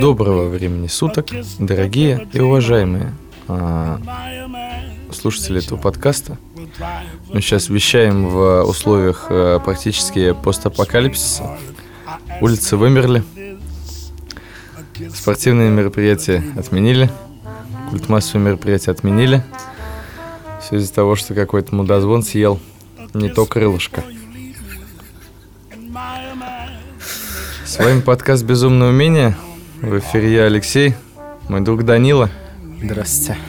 Доброго времени суток, дорогие и уважаемые а, слушатели этого подкаста. Мы сейчас вещаем в условиях а, практически постапокалипсиса. Улицы вымерли, спортивные мероприятия отменили, культ массовые мероприятия отменили. Все из-за того, что какой-то мудозвон съел не то крылышко. С вами подкаст «Безумное умение». В эфире я, Алексей, мой друг Данила Здравствуйте.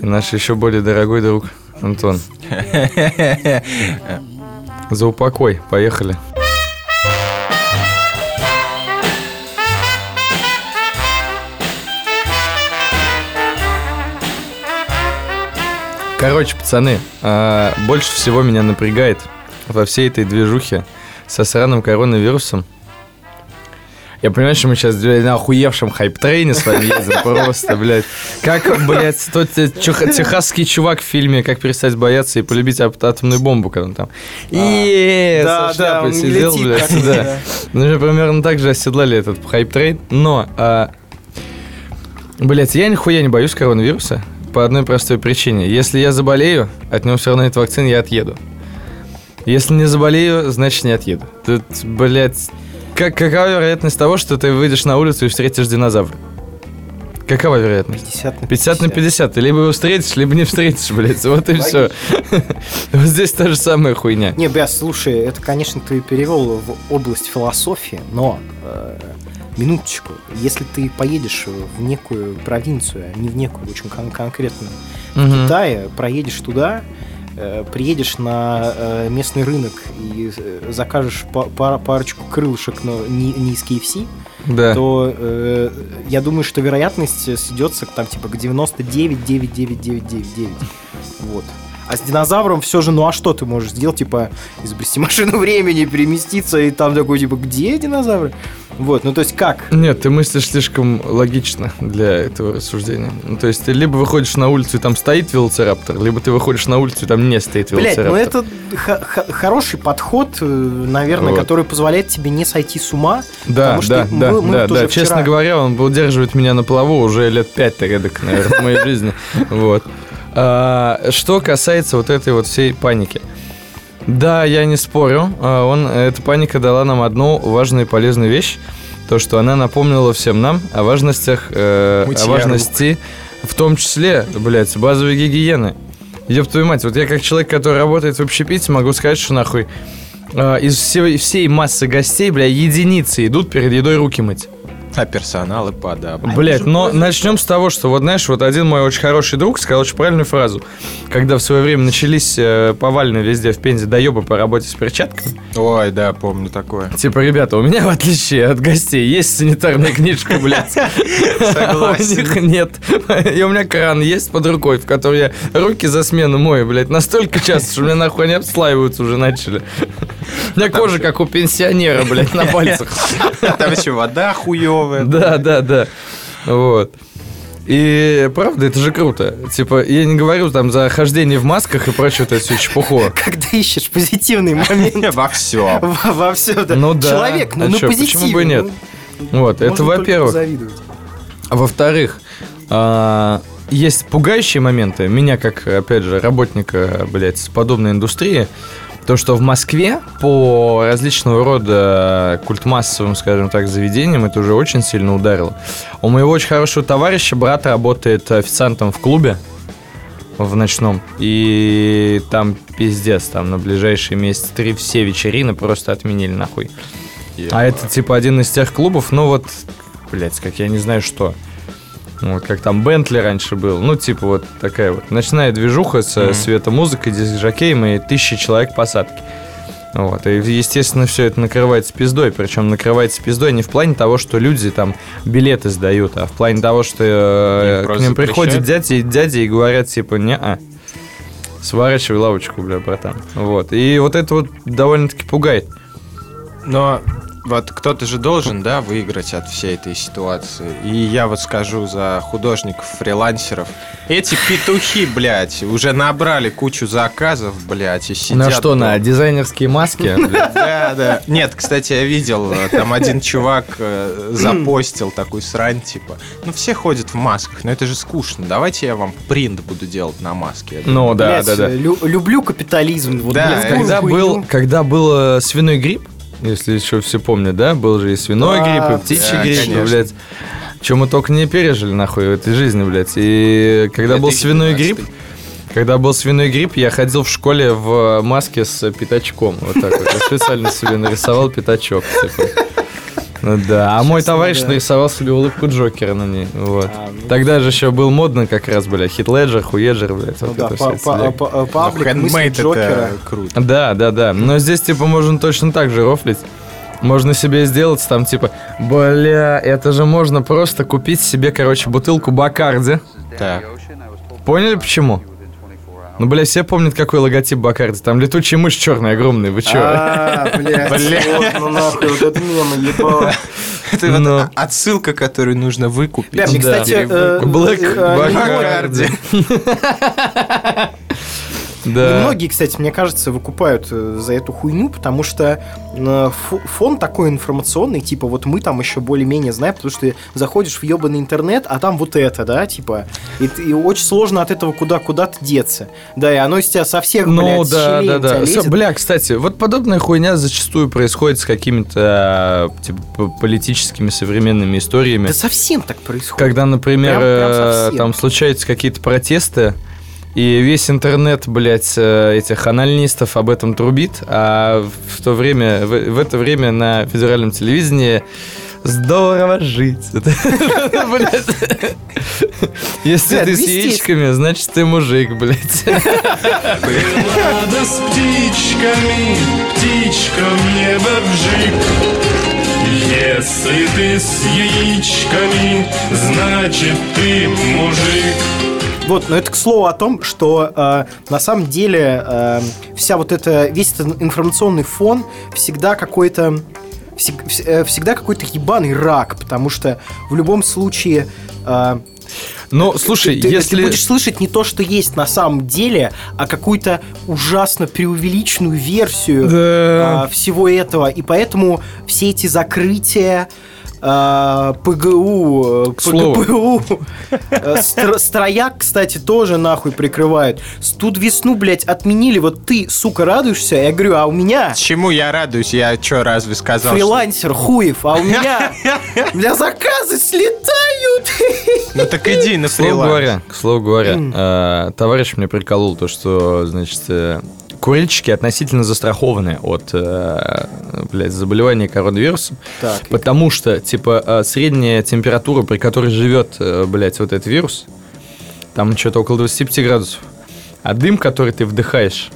и наш еще более дорогой друг Антон. За упокой. Поехали. Короче, пацаны, а, больше всего меня напрягает во всей этой движухе со сраным коронавирусом. Я понимаю, что мы сейчас блядь, на охуевшем hype train е с вами едем просто, блядь. Как, блядь, тот э, техасский чувак в фильме «Как перестать бояться и полюбить ат- атомную бомбу», когда он там «Е, Да, со да, он сидел, блядь, да. да. Ну, же примерно так же оседлали этот hype train. Но, а, блядь, я нихуя не боюсь коронавируса по одной простой причине. Если я заболею, от него все равно нет вакцины, я отъеду. Если не заболею, значит не отъеду. Тут, блядь, как, какова вероятность того, что ты выйдешь на улицу и встретишь динозавра? Какова вероятность? 50 на 50 на 50. Ты либо его встретишь, либо не встретишь, блядь. Вот и все. Вот здесь та же самая хуйня. Не, бля, слушай, это, конечно, ты перевел в область философии, но э, минуточку, если ты поедешь в некую провинцию, а не в некую, очень кон- конкретно, в Мгм. Китае, проедешь туда, приедешь на э, местный рынок и э, закажешь парочку крылышек, но не, не из KFC, Да. то э, я думаю, что вероятность сведется там типа к 99,99999. Вот. А с динозавром все же, ну а что ты можешь сделать? Типа, изобрести машину времени, переместиться, и там такой, типа, где динозавры? Вот, ну то есть как? Нет, ты мыслишь слишком логично для этого рассуждения. Ну, то есть ты либо выходишь на улицу и там стоит велоцираптор, либо ты выходишь на улицу и там не стоит Блять, велоцираптор. ну это хороший подход, э, наверное, Вот. который позволяет тебе не сойти с ума. Да, потому что да, мы- да, мы да, да. уже Честно вчера- говоря, он удерживает меня на плаву уже лет пять так наверное, в моей жизни. Вот. А, Что касается вот этой вот всей паники. Да, я не спорю. А, Он, эта паника дала нам одну важную и полезную вещь. То, что она напомнила всем нам о важностях, э, о важности, в том числе, блядь, базовой гигиены. Ёб твою мать, вот я как человек, который работает в общепите, могу сказать, что нахуй э, из всей, всей массы гостей, бля, единицы идут перед едой руки мыть. А персоналы подобны. Блять, но начнем с того, что вот знаешь, вот один мой очень хороший друг сказал очень правильную фразу. Когда в свое время начались э, повальные везде в Пензе доебы по работе с перчатками. Ой, да, помню такое. Типа, ребята, у меня, в отличие от гостей, есть санитарная книжка, блядь. А У них нет. И у меня кран есть под рукой, в который я руки за смену мою, блядь, настолько часто, что меня нахуй не обслаиваются уже начали. У меня кожа, как у пенсионера, блядь, на пальцах. Там еще вода хуевая. Да, да, да. Вот. И правда, это же круто. Типа, я не говорю там за хождение в масках и прочее, это всю чепуху. Когда ищешь позитивный момент Во всем. во, всем. Ну да. Человек, ну, А ну почему бы нет? Ну, Вот, это во-первых. Во-вторых, а, есть пугающие моменты. Меня, как, опять же, работника, блядь, подобной индустрии, то, что в Москве по различного рода культмассовым, скажем так, заведениям это уже очень сильно ударило. У моего очень хорошего товарища брат работает официантом в клубе в ночном. И там пиздец, там на ближайшие месяца три все вечерины просто отменили нахуй. А это типа один из тех клубов, ну вот, блядь, как я не знаю что. Вот как там Бентли раньше был. Ну, типа вот такая вот ночная движуха с Мгм. светомузыкой, дизжакеем и тысячи человек посадки. Вот. И, естественно, все это накрывается пиздой. Причем накрывается пиздой не в плане того, что люди там билеты сдают, а в плане того, что э, к ним приходят дяди, дяди и говорят, типа, не-а. Сворачивай лавочку, бля, братан. Вот. И вот это вот довольно-таки пугает. Но Вот кто-то же должен, да, выиграть от всей этой ситуации. И я вот скажу за художников, фрилансеров. Эти петухи, блядь, уже набрали кучу заказов, блядь, и сидят... На что, на дизайнерские маски? Да, да. Нет, кстати, я видел, там один чувак э, запостил такую срань, типа, ну все ходят в масках, но это же скучно, давайте я вам принт буду делать на маске. Ну да, да, да. лю- люблю капитализм. Да, был, когда был э, свиной грипп, если еще все помнят, да, был же и свиной Да, грипп, и птичий да, грипп, конечно. блядь. Чем мы только не пережили, нахуй, в этой жизни, блядь. И когда был свиной 2012. грипп, когда был свиной грипп, я ходил в школе в маске с пятачком. Вот так вот. Я специально себе нарисовал пятачок. типа. Ну да, а мой товарищ нарисовал себе улыбку Джокера на ней. Вот. А, ну. Тогда же еще был модно как раз, бля, Хит Леджер, Хуеджер, блядь. Ну вот да, телега. па- Ну, паблик мысли Джокера. круто. Да, да, да. Но здесь, типа, можно точно так же рофлить. Можно себе сделать там, типа, бля, это же можно просто купить себе, короче, бутылку Бакарди. Так. Поняли почему? Ну, бля, все помнят, какой логотип Бакарди. Там летучая мышь черная, огромная, вы чё? А, блядь, Бля. вот, ну нахуй, вот это мемы, ебал. Это вот Но. о- отсылка, которую нужно выкупить. Бля, мне, кстати, э, Black Да. Многие, кстати, мне кажется, выкупают э, за эту хуйню, потому что э, фо- фон такой информационный, типа, вот мы там еще более-менее знаем, потому что ты заходишь в ебаный интернет, а там вот это, да, типа, и, и очень сложно от этого куда куда-то деться. Да, и оно из тебя со всех, Ну блядь, да, да, да. лезет. С- Бля, кстати, вот подобная хуйня зачастую происходит с какими-то э, типа, политическими современными историями. Да совсем так происходит. Когда, например, Прям- прям совсем. там случаются какие-то протесты, и весь интернет, блядь, э, этих анальнистов об этом трубит, а в то время, в, в это время на федеральном телевидении здорово жить. Если ты с яичками, значит ты мужик, блядь. Надо с птичками, птичкам небо вжик. Если ты с яичками, значит ты мужик. Вот, но это к слову о том, что э, на самом деле э, вся вот эта, весь этот информационный фон всегда какой-то э, всегда какой-то ебаный рак, потому что в любом случае э, Ну, слушай, ты, если... ты будешь слышать не то, что есть на самом деле, а какую-то ужасно преувеличенную версию Да. а, всего этого, и поэтому все эти закрытия ПГУ, К слову. ПГПУ, э, стро- Строяк, кстати, тоже нахуй прикрывают. Тут весну, блядь, отменили. Вот ты, сука, радуешься? Я говорю, а у меня Чему я радуюсь? Я что, разве сказал? что- фрилансер хуев, а у меня, у меня заказы слетают. Ну так иди на К слову фриланс. говоря, к слову говоря, э, товарищ мне приколол то, что, значит, э, курильщики относительно застрахованы от, э, блядь, заболевания коронавирусом, Так, потому что, типа, э, средняя температура, при которой живет, э, блядь, вот этот вирус, там что-то около 25 градусов, а дым, который ты вдыхаешь,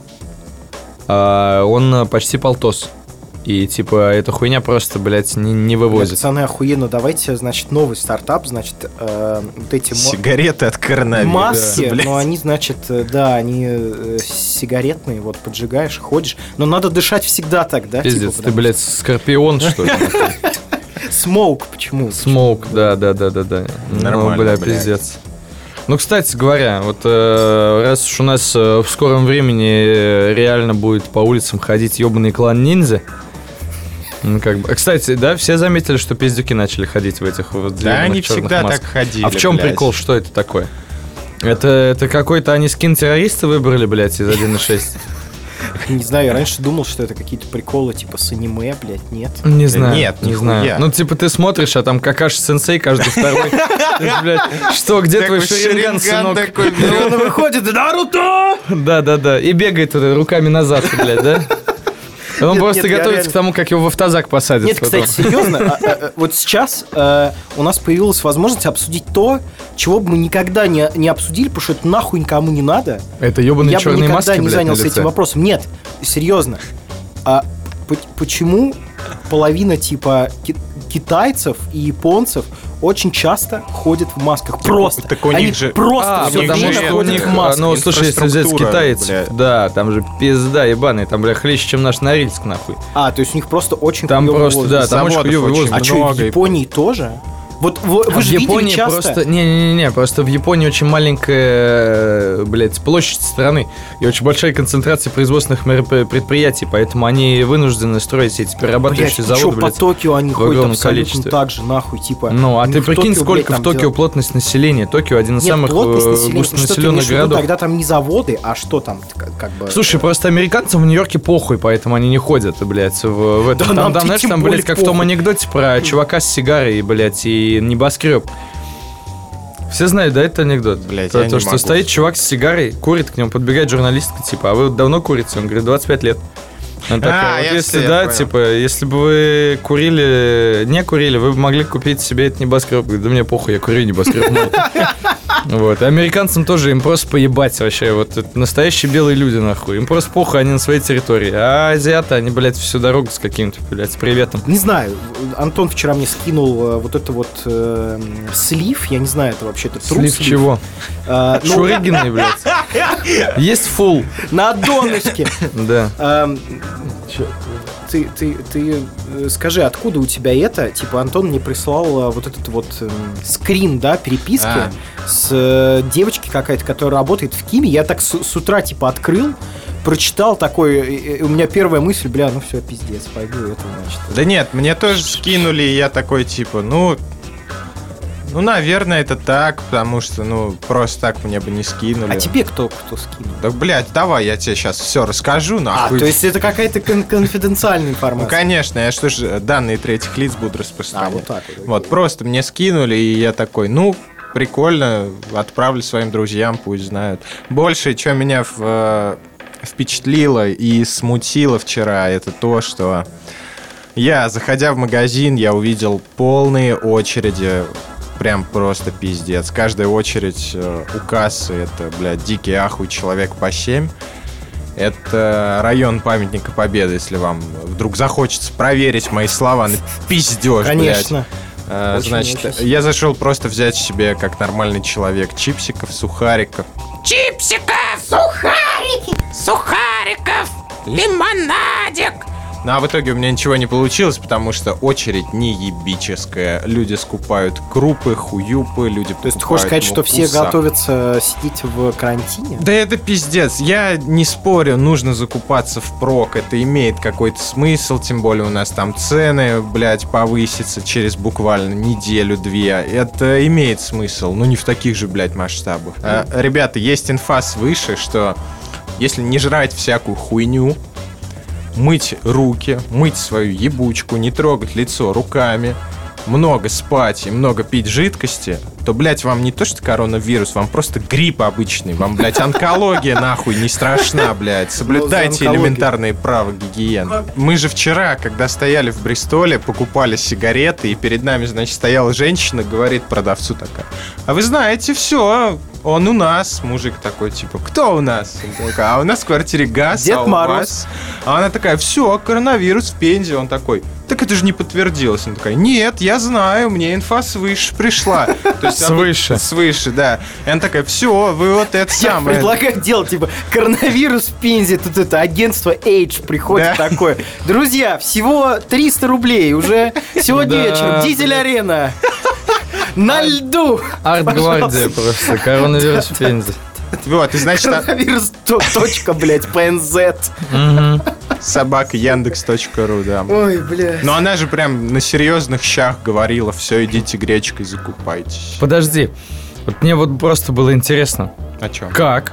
он почти полтос. И, типа, эта хуйня просто, блядь, не, не Бля, вывозит. Пацаны, охуенно, давайте, значит, новый стартап, значит, э, вот эти Сигареты от коронавируса. маски, блядь. но они, значит, э, да, они э, сигаретные, вот, поджигаешь, ходишь, но надо дышать всегда так, да? Пиздец, типа, ты, блядь, скорпион, что ли? что- Smoke, почему? Смоук, да, да, да, да, да. Нормально, ну, бля, блядь. пиздец. Ну, кстати говоря, вот э, раз уж у нас э, в скором времени э, реально будет по улицам ходить ебаный клан ниндзя, ну, как бы. Кстати, да, все заметили, что пиздюки начали ходить в этих вот Да, они всегда масках. так ходили, А в чем блядь. прикол? Что это такое? Это, это какой-то они скин террориста выбрали, блядь, из 1.6? Не знаю, я раньше думал, что это какие-то приколы, типа, с аниме, блядь, нет. Не знаю. нет, не знаю. Ну, типа, ты смотришь, а там какаши сенсей каждый второй. Что, где твой шеринган, сынок? он выходит, Наруто! Да, да, да. И бегает руками назад, блядь, да? Он Нет, просто нет, я готовится реально- к тому, как его в автозак посадят. Нет, потом. кстати, серьезно, а, а, а, вот сейчас э, у нас появилась возможность обсудить то, чего бы мы никогда не, не обсудили, потому что это нахуй никому не надо. Это ебаные я черные никогда маски, не блядь, занялся на лице. этим вопросом. Нет, серьезно. А по- почему половина типа ки- китайцев и японцев очень часто ходят в масках. Просто. так у Они них же- просто А, потому что у них, в масках. ну, слушай, если взять инфраструктура, китайцев, бля. да, там же пизда ебаный, там, бля, хлеще, чем наш Норильск, нахуй. А, то есть у них просто очень Там просто, да, воздух. там очень Заводов хуёвый очень воздух. А что, в Японии тоже? Вот вы, А вы в же видели Японии часто... просто... Не-не-не, просто в Японии очень маленькая, э, блядь, площадь страны и очень большая концентрация производственных предприятий, поэтому они вынуждены строить эти перерабатывающие ты чё, заводы, по блядь. Токио они в ходят абсолютно количестве. так же, нахуй, типа... Ну, а у ты прикинь, Токио, сколько блядь, в Токио дела- плотность населения. Токио один из Нет, самых э, что ты густонаселенных в городов. тогда там не заводы, а что там, как, бы... Слушай, просто американцам в Нью-Йорке похуй, поэтому они не ходят, блядь, в, в этом. Да там, там, знаешь, там, блядь, как в том анекдоте про чувака с сигарой, блядь, и небоскреб. Все знают, да, этот анекдот? Блядь, Про я то, не что могу. стоит чувак с сигарой, курит, к нему подбегает журналистка, типа, а вы давно курите? Он говорит, 25 лет. Такой, А, вот если да, понял. типа, если бы вы курили, не курили, вы бы могли купить себе этот небоскреб. Говорит, да мне похуй, я курю небоскреб. мол». Вот, американцам тоже им просто поебать вообще. Вот настоящие белые люди, нахуй. Им просто похуй, они на своей территории. А азиаты, они, блядь, всю дорогу с каким-то, блядь, с приветом. Не знаю, Антон вчера мне скинул э, вот это вот э, слив, я не знаю, это вообще-то тру Слив чего? Э, ну, Шурыгины, блядь. Есть фул, на донышке. да. Ты, ты, ты э, скажи, откуда у тебя это? Типа, Антон мне прислал э, вот этот вот эм, скрин, да, переписки А. с э, девочкой какая-то, которая работает в Киме. Я так с, с утра, типа, открыл, прочитал такой, и- и у меня первая мысль, бля, ну все, пиздец, пойду это, значит. Да нет, мне тоже скинули, и я такой, типа, ну... Ну, наверное, это так, потому что, ну, просто так мне бы не скинули. А тебе кто, кто скинул? Да, блядь, давай я тебе сейчас все расскажу, А, нахуй. то есть это какая-то кон- конфиденциальная Ну, информация? конечно, я что ж данные третьих лиц буду А, распространять. вот так вот. Вот, просто мне скинули, и я такой, ну, прикольно, отправлю своим друзьям, пусть знают. Больше, что меня в, э, впечатлило и смутило вчера, это то, что я, заходя в магазин, я увидел полные очереди, прям просто пиздец. Каждая очередь э, у кассы, это, блядь, дикий ахуй, человек по 7. Это район памятника Победы, если вам вдруг захочется проверить мои слова на пиздеж, блядь. Конечно. Э, Очень, Значит, очень. я зашел просто взять себе, как нормальный человек, чипсиков, сухариков. Чипсиков! Сухарики! Сухариков! Лимонадик! Ну, а в итоге у меня ничего не получилось, потому что очередь не ебическая. Люди скупают крупы, хуюпы, люди То есть ты хочешь сказать, что все готовятся сидеть в карантине? Да это пиздец. Я не спорю, нужно закупаться впрок. Это имеет какой-то смысл, тем более у нас там цены, блядь, повысятся через буквально неделю-две. Это имеет смысл, но не в таких же, блядь, масштабах. А, ребята, есть инфа свыше, что если не жрать всякую хуйню, мыть руки, мыть свою ебучку, не трогать лицо руками, много спать и много пить жидкости, то, блядь, вам не то что коронавирус, вам просто грипп обычный, вам, блядь, онкология нахуй не страшна, блядь. Соблюдайте онкологию. элементарные права гигиены. Мы же вчера, когда стояли в Бристоле, покупали сигареты, и перед нами, значит, стояла женщина, говорит продавцу такая, а вы знаете, все, он у нас. Мужик такой, типа, кто у нас? Он такой, а у нас в квартире газ, Дед а у Мороз. вас?» А она такая, все, коронавирус в Пензе. Он такой, так это же не подтвердилось. Она такая, нет, я знаю, мне инфа свыше пришла. То есть она- Свыше. Свыше, да. И она такая, все, вы вот это Я самое. предлагаю делать, типа, коронавирус в Пензе, тут это агентство Age приходит Да. такое. Друзья, всего 300 рублей уже сегодня Да, вечером. Дизель-арена. На льду. Арт-гвардия просто, коронавирус в Пензе. Вот, и значит, а- Коронавирус, то- точка, блядь, PNZ. Мгм. собака Яндекс.ру, да. Ой, блядь. Но она же прям на серьезных щах говорила, все, идите гречкой закупайтесь. Подожди, вот мне вот просто было интересно, О чем? как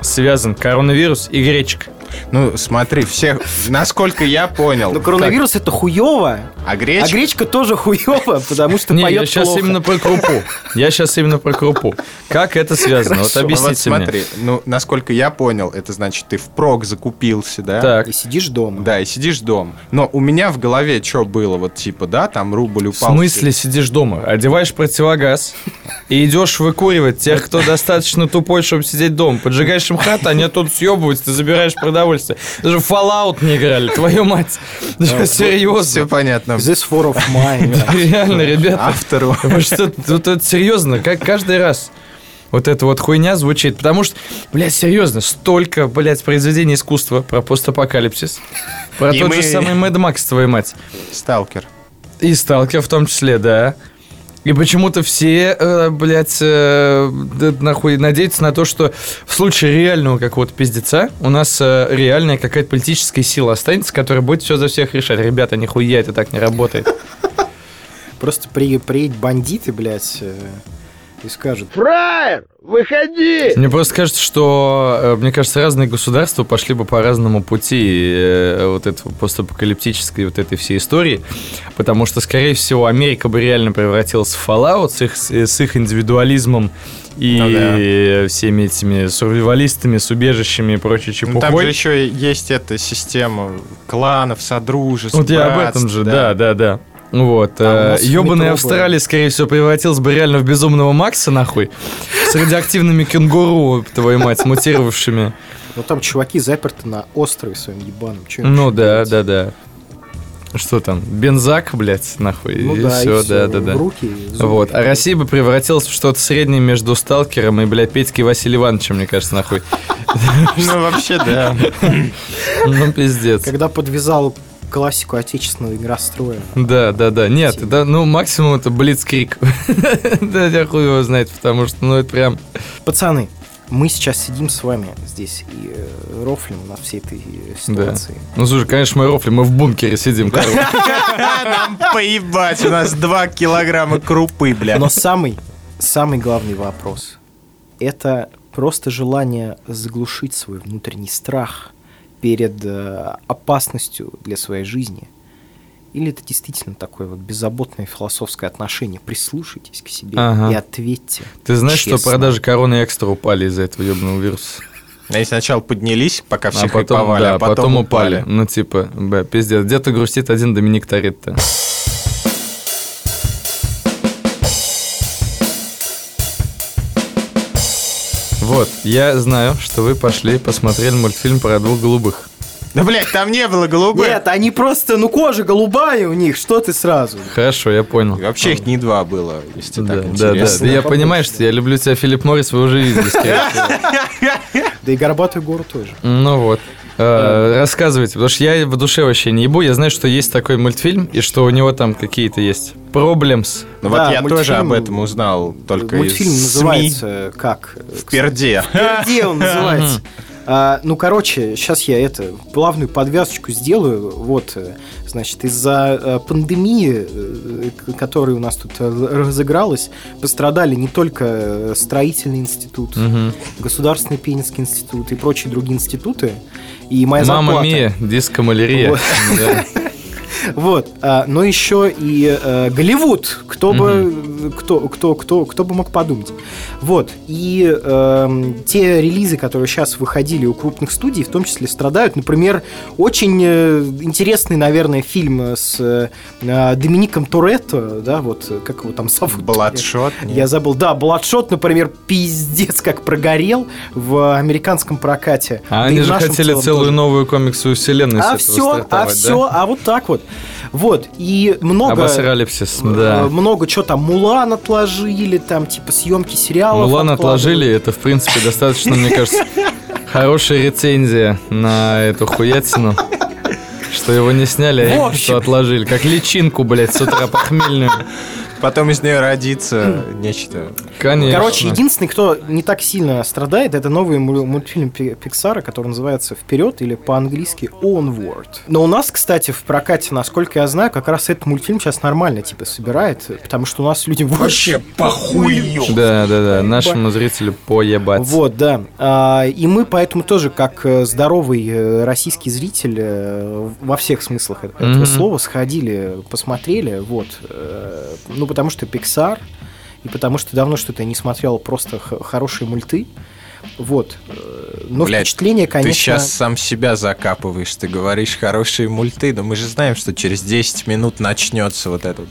связан коронавирус и гречка? Ну, смотри, всех, насколько я понял, Но коронавирус это хуево, а а гречка... гречка тоже хуево, потому что Не, я поет сейчас плохо. именно про крупу. Я сейчас именно про крупу. Как это связано? Вот Хорошо. Ну, вот объясните мне. смотри, ну, насколько я понял, это значит, ты впрок закупился, да? Так, И сидишь дома. Да, и сидишь дома. Но у меня в голове что было? Вот типа, да, там рубль в упал. смысле сидишь дома? Одеваешь противогаз и идешь выкуривать тех, кто достаточно тупой, чтобы сидеть дома. Поджигаешь им хату, они тут съебываются, ты забираешь продавать удовольствие. Даже Fallout не играли, твою мать. Все Серьезно. понятно. This for of mine. Реально, ребята. Автору. Вот это серьезно, как каждый раз вот эта вот хуйня звучит. Потому что, блядь, серьезно, столько, блядь, произведений искусства про постапокалипсис. Про И тот мы- же самый Мэд Макс, твою мать. Сталкер. И Сталкер в том числе, да. И почему-то все, э, блядь, э, нахуй надеются на то, что в случае реального какого-то пиздеца у нас э, реальная какая-то политическая сила останется, которая будет все за всех решать. Ребята, нихуя это так не работает. Просто при, приедут бандиты, блядь, и скажут, Мне просто кажется, что, э, мне кажется, разные государства пошли бы по разному пути э, вот этого постапокалиптической вот этой всей истории, потому что, скорее всего, Америка бы реально превратилась в Fallout с их, с их индивидуализмом и Ну да. всеми этими сурвивалистами с убежищами и прочей Ну, там же чепухой. еще есть эта система кланов, содружеств, Вот я об этом же, да, да, да. Вот. А. Австралия, скорее всего, превратилась бы реально в безумного Макса, нахуй. С радиоактивными кенгуру, твою мать, мутировавшими. ну там чуваки заперты на острове своем ебаном. Чё им Ну да, делать? да, да. Что там? Бензак, блядь, нахуй. Ну и да, все, и всё, да, да, руки. зубы. Вот. А Россия бы превратилась в что-то среднее между Сталкером и, блядь, Петькой Василий Ивановичем, мне кажется, нахуй. Ну, вообще, да. Ну, пиздец. Когда подвязал классику отечественного игростроя. Да, да, да. Нет, да, ну, максимум это Блицкрик. Да, я хуй его знает, потому что, ну, это прям... Пацаны, мы сейчас сидим с вами здесь и э, рофлим на всей этой э, Да. ситуации. Ну, слушай, конечно, мы рофли, мы в бункере сидим. Нам поебать, у нас 2 килограмма крупы, бля. Но самый, самый главный вопрос – это просто желание заглушить свой внутренний страх перед э, опасностью для своей жизни. Или это действительно такое вот беззаботное философское отношение? Прислушайтесь к себе Ага. и ответьте. Ты знаешь, что честно. продажи короны экстра упали из-за этого ебаного вируса? Они сначала поднялись, пока все А потом, хайповали, да, а потом, упали. Ну, типа, б, пиздец, где-то грустит один Доминик Торетто. Вот, я знаю, что вы пошли, посмотрели мультфильм про двух голубых. Да, блядь, там не было голубых. Нет, они просто, ну кожа голубая у них, что ты сразу? Хорошо, я понял. Вообще их не два было, если Да, так да, да. интересно. Я понимаю, что я люблю тебя, Филипп Моррис, вы уже видели. Да и горбатую гору тоже. Ну вот. Э, Рассказывайте, потому что я в душе вообще не ебу. Я знаю, что есть такой мультфильм, и что у него там какие-то есть проблемс. Ну Да, вот я тоже мультфильм- об этом узнал только Мультфильм из называется как? СМИ в перде. Где он называется? А, ну, короче, сейчас я это плавную подвязочку сделаю. Вот, э, значит, из-за э, пандемии, э, которая у нас тут э, разыгралась, пострадали не только э, строительный институт, Мгм. государственный пенинский институт и прочие другие институты. И моя Мама зарплата. Мия, диско-малярия. Вот. Да. Вот, а, но еще и э, Голливуд, кто бы, кто, кто, кто, кто бы мог подумать. Вот, и эм, те релизы, которые сейчас выходили у крупных студий, в том числе страдают. Например, очень э, интересный, наверное, фильм с э, Домиником Торетто, да, вот, э, как его там зовут? Бладшот. Я забыл. Да, Бладшот, например, пиздец как прогорел в американском прокате. А Да они же хотели целую тоже. новую комиксовую вселенную А все, а стартовать, да? все, а вот так вот. Вот, и много... Обосралипсис, э, да. Много что там, Мулан отложили, там, типа, съемки сериалов. Мулан отложили, это, в принципе, достаточно, мне кажется, хорошая рецензия на эту хуятину. Что его не сняли, а что отложили. Как личинку, блядь, с утра похмельную. Потом из нее родится нечто. Конечно. Короче, единственный, кто не так сильно страдает, это новый муль- мультфильм Пи- Пиксара, который называется «Вперед» или по-английски «Onward». Но у нас, кстати, в прокате, насколько я знаю, как раз этот мультфильм сейчас нормально, типа, собирает, потому что у нас людям вообще Да, да, да, нашему зрителю поебать. Вот, да. А, и мы поэтому тоже, как э, здоровый э, российский зритель, э, во всех смыслах этого Мгм. слова, сходили, посмотрели, вот. Ну, потому что Pixar, и потому что давно что-то не смотрел просто хорошие мульты. Вот. Э, Но Блядь, впечатление, конечно... Ты сейчас сам себя закапываешь, ты говоришь хорошие мульты, но мы же знаем, что через 10 минут начнется вот этот.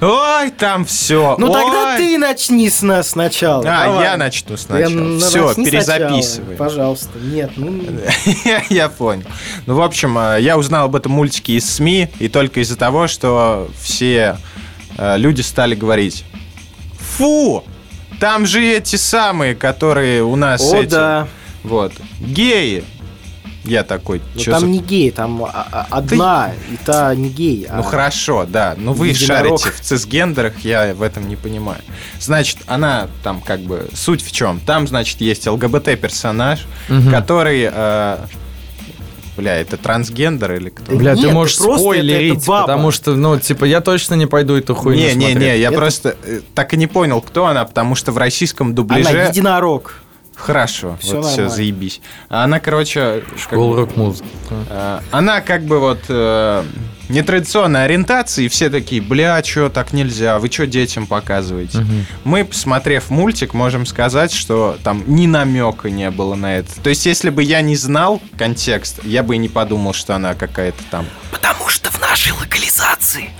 Ой, там все. Ну тогда ты начни с нас сначала. А, Давай. я начну Я- сначала. ну, Все, перезаписывай. сначала, Пожалуйста. Нет, ну... Я понял. Ну, в общем, э, я узнал об этом мультике из СМИ, и только из-за того, что все люди стали говорить, фу, там же эти самые, которые у нас О, эти, да. вот, геи. Я такой, Но чё там за- не гей, там а- а- одна, и та не гей. Ну а- хорошо, да. Но вы Единорог. шарите в цисгендерах, я в этом не понимаю. Значит, она там как бы суть в чем? Там, значит, есть ЛГБТ-персонаж, который. э, бля, это трансгендер или кто? Бля, Нет, ты это можешь просто это- спойлерить, это баба. потому что, ну, типа, я точно не пойду эту хуйню Не, не, не, смотреть. я Это- просто э, так и не понял, кто она, потому что в российском дубляже... Она единорог. Хорошо, Всё вот все, заебись. А Она, короче... Школа рок-музыки. э, Она как бы вот э, нетрадиционной ориентации, и все такие, бля, что так нельзя, вы что детям показываете? Мы, посмотрев мультик, можем сказать, что там ни намека не было на это. То есть, если бы я не знал контекст, я бы и не подумал, что она какая-то там... Потому что в нашей локализации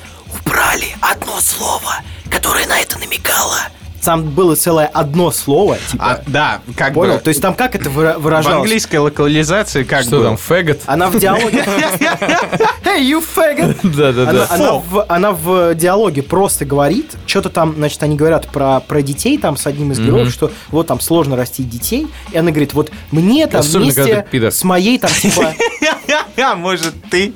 убрали одно слово, которое на это намекало. Там было целое одно слово, типа. А, да, как Понял? бы... То есть там как это выра- В выражалось? английской локализации как Что бы... там, фэгот? Она в диалоге... Hey, you faggot! Да-да-да. она в, она в диалоге просто говорит, что-то там, значит, они говорят про, про детей там с одним из героев, что вот там сложно растить детей, и она говорит, вот мне там вместе с моей там типа А может ты?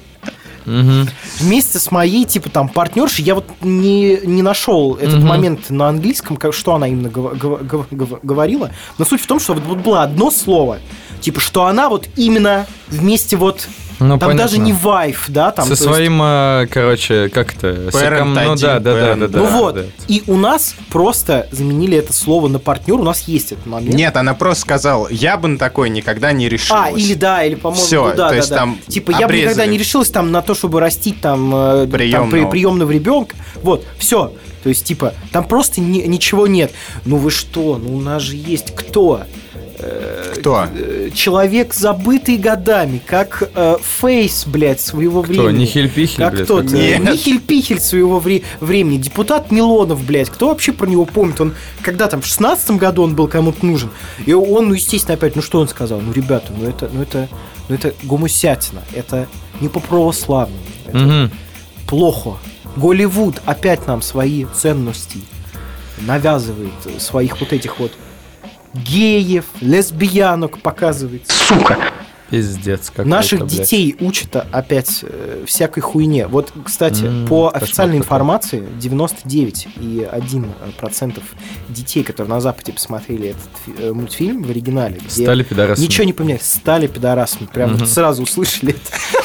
Вместе с моей типа там партнершей я вот не, не нашел этот момент на английском, как, что она именно говорила, но суть в том, что вот было одно слово, типа что она вот именно вместе вот Ну, там понятно. даже не вайф, да, там Со то есть- своим, э, короче, как это? Parent Ну да, да, да, да, да. ну вот, да. и у нас просто заменили это слово на партнер, у нас есть этот момент. Нет, она просто сказала, я бы на такое никогда не решилась. А, или да, или, по-моему, Всё, ну да, то да, есть да. там Типа, я бы обрезали. никогда не решилась там на то, чтобы растить там, э, там Приёмного. при- приемного ребенка. Вот, все. То есть, типа, там просто ни- ничего нет. Ну вы что? Ну у нас же есть кто? Кто? Э, Человек, забытый годами, как э, Фейс, блядь, своего Кто, времени. Нихель-Пихель, Как блядь, тот, э. Нихель-Пихель своего вре- времени. Депутат Милонов, блядь. Кто вообще про него помнит? Он, когда там, в шестнадцатом году он был кому-то нужен. И он, ну, естественно, опять, ну, что он сказал? Ну, ребята, ну, это, ну, это, ну, это гомосятина. Это не по православному. Это Мгм. плохо. Голливуд опять нам свои ценности навязывает, своих вот этих вот геев, лесбиянок показывает. Пиздец какой-то, Наших блядь. детей учат а, опять э, всякой хуйне. Вот, кстати, М, по официальной информации, 99,1% детей, которые на Западе посмотрели этот э, мультфильм в оригинале, где Стали пидорасами. ничего не поменялось, стали пидорасами. Прям вот сразу услышали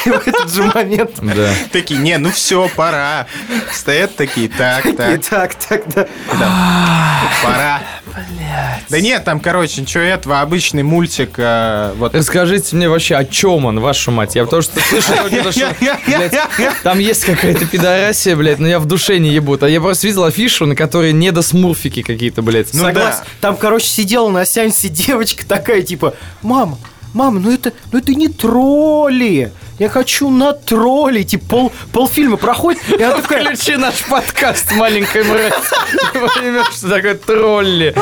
это в этот же момент. Да. Такие, не, ну все, пора. Стоят такие, так, И так, так, так, да. пора. Да нет, там, короче, ничего этого, обычный мультик, э, вот Расскажите мне вообще, о чем он, вашу мать? Я потому что слышу только что, блядь, там есть какая-то пидорасия, блядь, но я в душе не ебут. А я просто видел афишу, на которой недосмурфики какие-то, блядь. Ну Согласен. да. Там, короче, сидела на сеансе девочка такая, типа, мама, мама, ну это, ну это не тролли. Я хочу на тролли. Типа, пол, полфильма проходит, и она такая, Включи наш подкаст, маленькая мразь. Поймешь, что такое тролли.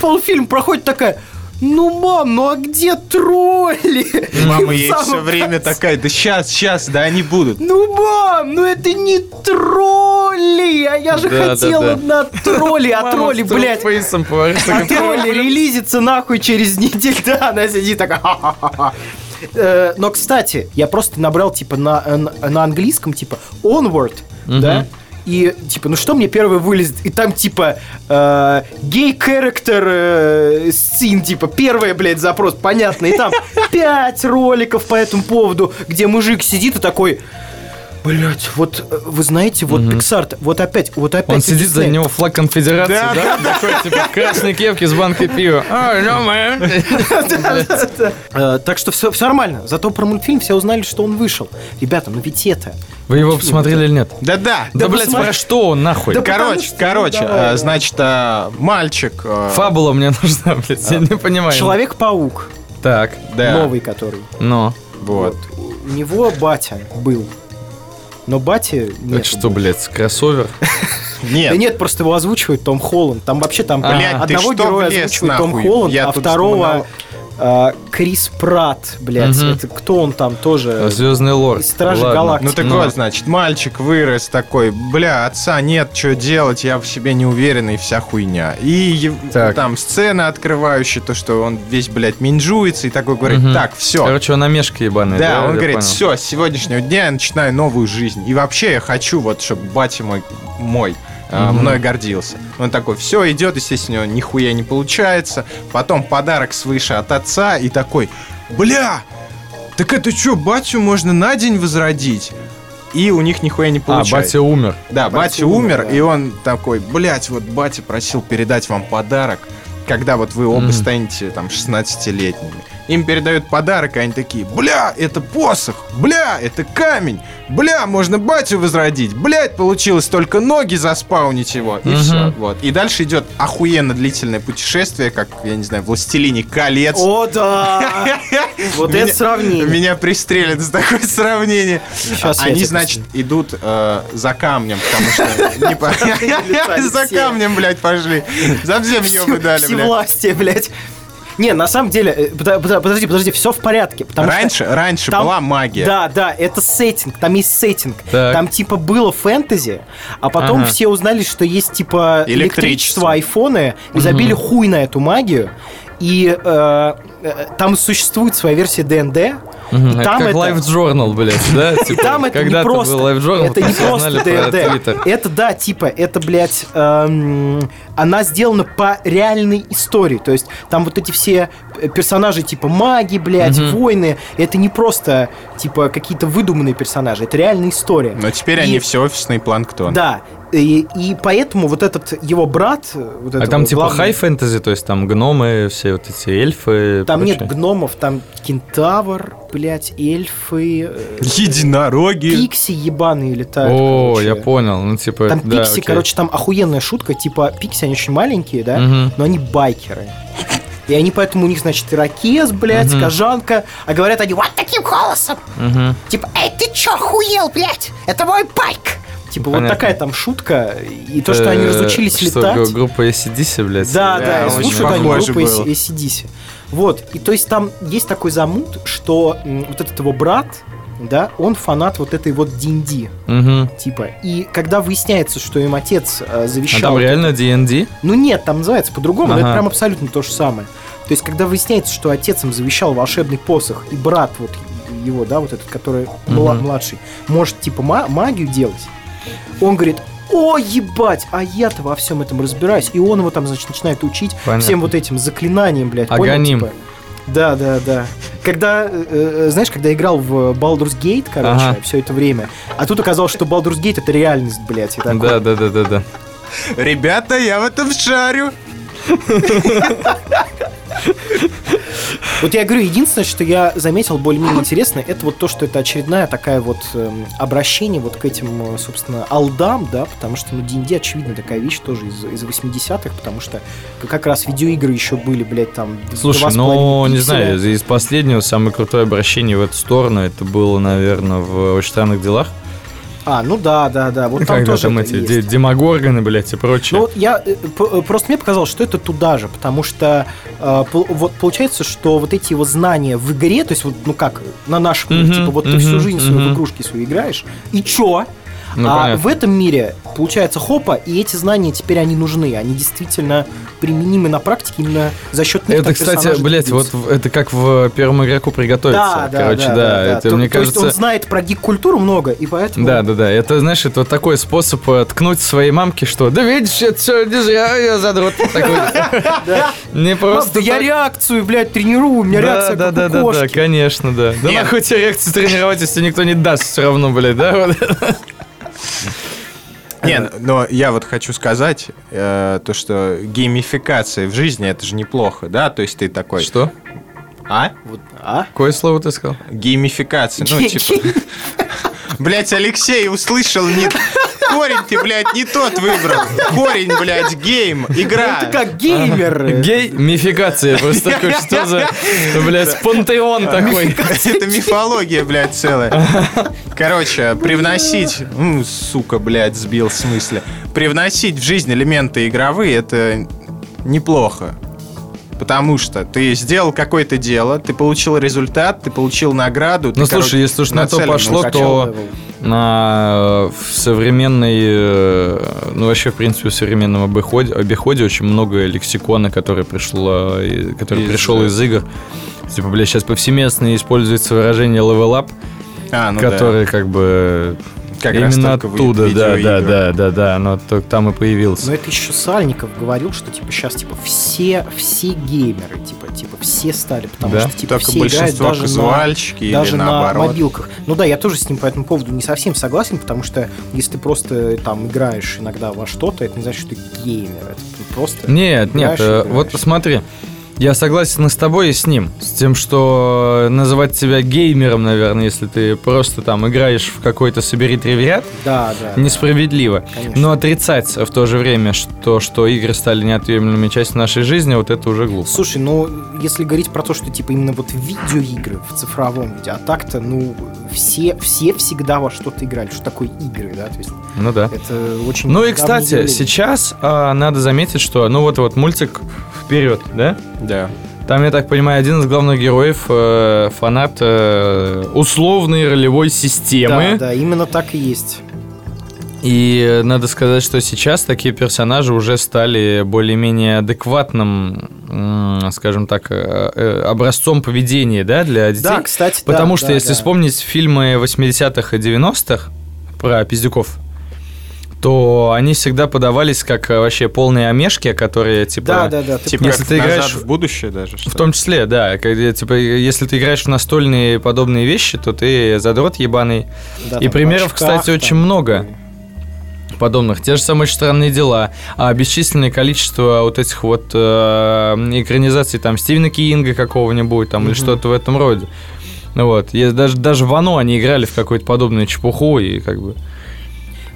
полфильм проходит такая, ну, мам, ну а где тролли? мама И ей все время такая, да сейчас, сейчас, да они будут. Ну, мам, ну это не тролли, а я же Да, да, хотела да. на тролли, а тролли, блядь, А тролли релизится нахуй через неделю. Да, она сидит такая. Э, Но, кстати, я просто набрал, типа, на, э, на английском, типа, onward, да, и, типа, ну что мне первое вылезет? И там, типа, э, гей-характер сцен, типа, первый, блядь, запрос, понятно. И там пять роликов по этому поводу, где мужик сидит и такой... Блять, вот э, вы знаете, вот Pixar, вот опять, вот опять. Он сидит, за него флаг конфедерации, да? Такой, типа, красной кепке с банкой пива. А, no, man. Э, Так что все, все нормально. Зато про мультфильм все узнали, что он вышел. Ребята, ну ведь это. Вы его посмотрели или нет? Да-да. Да, блядь, посмотри. про что он, нахуй? Да Короче, ну, короче, э, значит, мальчик... Фабула мне нужна, блядь, я не понимаю. Человек-паук, Так, да, новый который. но. Вот. У него батя был. Но бати нет. Это что, блядь, кроссовер? Нет, Да нет, просто его озвучивает Том Холланд. Там вообще там Блядь, ты одного героя озвучивает Том? Холланд, а второго а, Крис Пратт, блядь. Мгм. Это кто он там тоже? Звездный лорд. Ладно. Галактики. Ну так Ну. вот, значит, мальчик вырос такой, бля, отца нет, что делать, я в себе не уверен и вся хуйня. И Так. там сцена открывающая, то, что он весь, блядь, минжуется и такой говорит, Мгм. так, все. Короче, он омешка ебаный. Да, он я говорит, понял. все, с сегодняшнего дня я начинаю новую жизнь. И вообще я хочу, вот, чтобы батя мой, мой а, Мгм. мной гордился. Он такой, все, идет, естественно, у него нихуя не получается. Потом подарок свыше от отца и такой, бля, так это что, батю можно на день возродить? И у них нихуя не А, получается. батя умер. Да, Батя батя умер, умер, да. и он такой, блядь, вот батя просил передать вам подарок, когда вот вы оба Мгм. станете там 16-летними. Им передают подарок, и они такие, бля, это посох, бля, это камень, бля, можно батю возродить, блядь, получилось только ноги заспаунить его, и Мгм. все, вот. И дальше идет охуенно длительное путешествие, как, я не знаю, «Властелине колец». О, да! Вот это сравнение. Меня пристрелят за такое сравнение. Они, значит, идут э, за камнем, потому что... За все. камнем, блядь, пошли. Совсем ебы дали, блядь. Всевластие, блядь. Не, на самом деле, э, подожди, подожди, все в порядке. Потому что Раньше, раньше там- была магия. Да, да, это сеттинг, там есть сеттинг. Так. Там типа было фэнтези, а потом Ага. все узнали, что есть типа Электричество. электричество, айфоны, и забили хуй на эту магию. И э, э, там существует своя версия ДНД. И это там как это- Live Journal, блядь, да? И Типа, там это не просто. был Live Journal, это не просто ДНД. Это да, типа, это, блядь, эм, она сделана по реальной истории. То есть там вот эти все персонажи типа маги, блядь, Мгм. воины. Это не просто типа какие-то выдуманные персонажи. Это реальная история. Но теперь И- они все офисный планктон. Да. И, и поэтому вот этот его брат, э, вот А там типа хай-фэнтези, то есть там гномы, все вот эти эльфы. Там нет прочее. гномов, там кентавр, блядь, эльфы, э, Единороги. пикси ебаные летают. О, короче. я понял. Ну, типа, Там да, пикси, окей. короче, там охуенная шутка, типа пикси, они очень маленькие, да, Мгм. но они байкеры. И они поэтому у них, значит, ирокез, блядь, Мгм. кожанка, а говорят они вот Таким голосом. Мгм. Типа, эй, ты чё, хуел, блядь? Это мой байк. Типа вот Понятно. такая там шутка, и то, что они Э, разучились что, летать. группа ACDC, блядь. Да, Да, да, очень слушают они было. ACDC. Вот, и то есть там есть такой замут, что вот этот его брат, да, он фанат вот этой вот D&D, Мгм. типа. И когда выясняется, что им отец э, А завещал... там реально D&D? Ну нет, там называется по-другому, но это Ага. прям абсолютно то же самое. То есть, когда выясняется, что отец им завещал волшебный посох, и брат вот его, да, вот этот, который Мгм. младший, может, типа, ма- магию делать, он говорит, о, ебать, а я-то во всем этом разбираюсь. И он его там, значит, начинает учить Понятно. всем вот этим заклинанием, блядь. понял, Аганим. типа? Да, да, да. Когда, э, э, знаешь, когда играл в Baldur's Gate, короче, Ага. все это время, а тут оказалось, что Baldur's Gate это реальность, блядь. Да, да, да, да, да. Ребята, я в этом шарю. Вот я говорю, единственное, что я заметил более-менее интересно, это вот то, что это очередная такая вот эм, обращение вот к этим, э, собственно, алдам, да, потому что, ну, D&D, очевидно, такая вещь тоже из, из 80-х, потому что как раз видеоигры еще были, блядь, там, Слушай, ну, не знаю, из последнего самое крутое обращение в эту сторону, это было, наверное, в «Очень странных делах». А, ну да, да, да, вот там Когда тоже там эти есть. де- демогорганы, блядь, и прочее. Ну вот я э, э, просто мне показалось, что это туда же, потому что э, вот получается, что вот эти его знания в игре, то есть вот ну как на нашем, Мгм, типа вот ты мгм, всю жизнь свою в игрушки свои играешь, и чё? Ну, а понятно. в этом мире, получается, хопа, и эти знания теперь они нужны. Они действительно применимы на практике именно за счет них. Это, кстати, блядь, вот это как в первому игроку приготовиться. Да, да, Короче, да, да, да, да. это, То- мне то есть кажется... он знает про гик-культуру много, и поэтому... Да, да, да. Это, знаешь, это вот такой способ ткнуть своей мамке, что да видишь, это все не зря я задрот такой. Не просто я реакцию, блядь, тренирую, у меня реакция да, да, да, да, конечно, да. Да нахуй тебе реакцию тренировать, если никто не даст все равно, блядь, да? Вот. Не, но я вот хочу сказать, э, то, что геймификация в жизни это же неплохо, да? То есть ты такой. Что? А? Вот, а? Какое слово ты сказал? Геймификация. Ну, типа. Блять, Алексей услышал не. Корень ты, блядь, не тот выбрал. Корень, блядь, game, игра. Ты как геймер. Гей мификация. Просто такой, что за, блядь, пантеон такой. Это мифология, блядь, целая. Короче, привносить, ну, сука, блядь, сбил в смысле. Привносить в жизнь элементы игровые, это неплохо. Потому что ты сделал какое-то дело, ты получил результат, ты получил награду. Ну, ты, слушай, короче, если уж на то пошло, то на, в современной, э, ну вообще в принципе в современном обиходе, обиходе очень много лексикона, который пришло, и- который Из, пришел э, из игр. Типа, бля, сейчас повсеместно используется выражение level up, А, ну да. который как бы Как именно оттуда, да, да, да, да, да, оно только там и появился. Но это еще Сальников говорил, что типа сейчас типа все все геймеры типа типа все стали, потому Да? что типа Только все играют даже на даже на наоборот. мобилках. Ну да, я тоже с ним по этому поводу не совсем согласен, потому что если ты просто там играешь иногда во что-то, это не значит, что ты геймер. Это ты просто Нет, нет, играешь, э, играешь. вот смотри, я согласен и с тобой, и с ним. С тем, что называть тебя геймером, наверное, если ты просто там играешь в какой-то «Собери тривиат», Да, да. несправедливо. Конечно. Но отрицать в то же время, что, что игры стали неотъемлемой частью нашей жизни, вот это уже глупо. Слушай, ну, если говорить про то, что, типа, именно вот видеоигры в цифровом виде, а так-то, ну, все, все всегда во что-то играли. Что такое игры, да? То есть, Ну да. это очень... Ну и, кстати, сейчас а, надо заметить, что, ну вот вот мультик вперед, да? Да. Там, я так понимаю, один из главных героев э, фанат э, условной ролевой системы. Да, да, именно так и есть. И э, надо сказать, что сейчас такие персонажи уже стали более-менее адекватным, скажем так, э, э, образцом поведения, да, для детей. Да, кстати, да, Потому что да, если да. вспомнить фильмы 80-х и 90-х про пиздюков, то они всегда подавались как э, вообще полные омешки, которые типа... Да, да, да. ты Типа Если как ты «Назад играешь в будущее даже, что В том числе, да. Когда, типа, если ты играешь в настольные подобные вещи, то ты задрот ебаный. Да, И примеров, очках, кстати, очень там, много. подобных. Те же самые странные дела. А бесчисленное количество вот этих вот э, экранизаций там Стивена Кинга какого-нибудь там или что-то в этом роде. Ну вот. И даже, даже в оно они играли в какую-то подобную чепуху и как бы...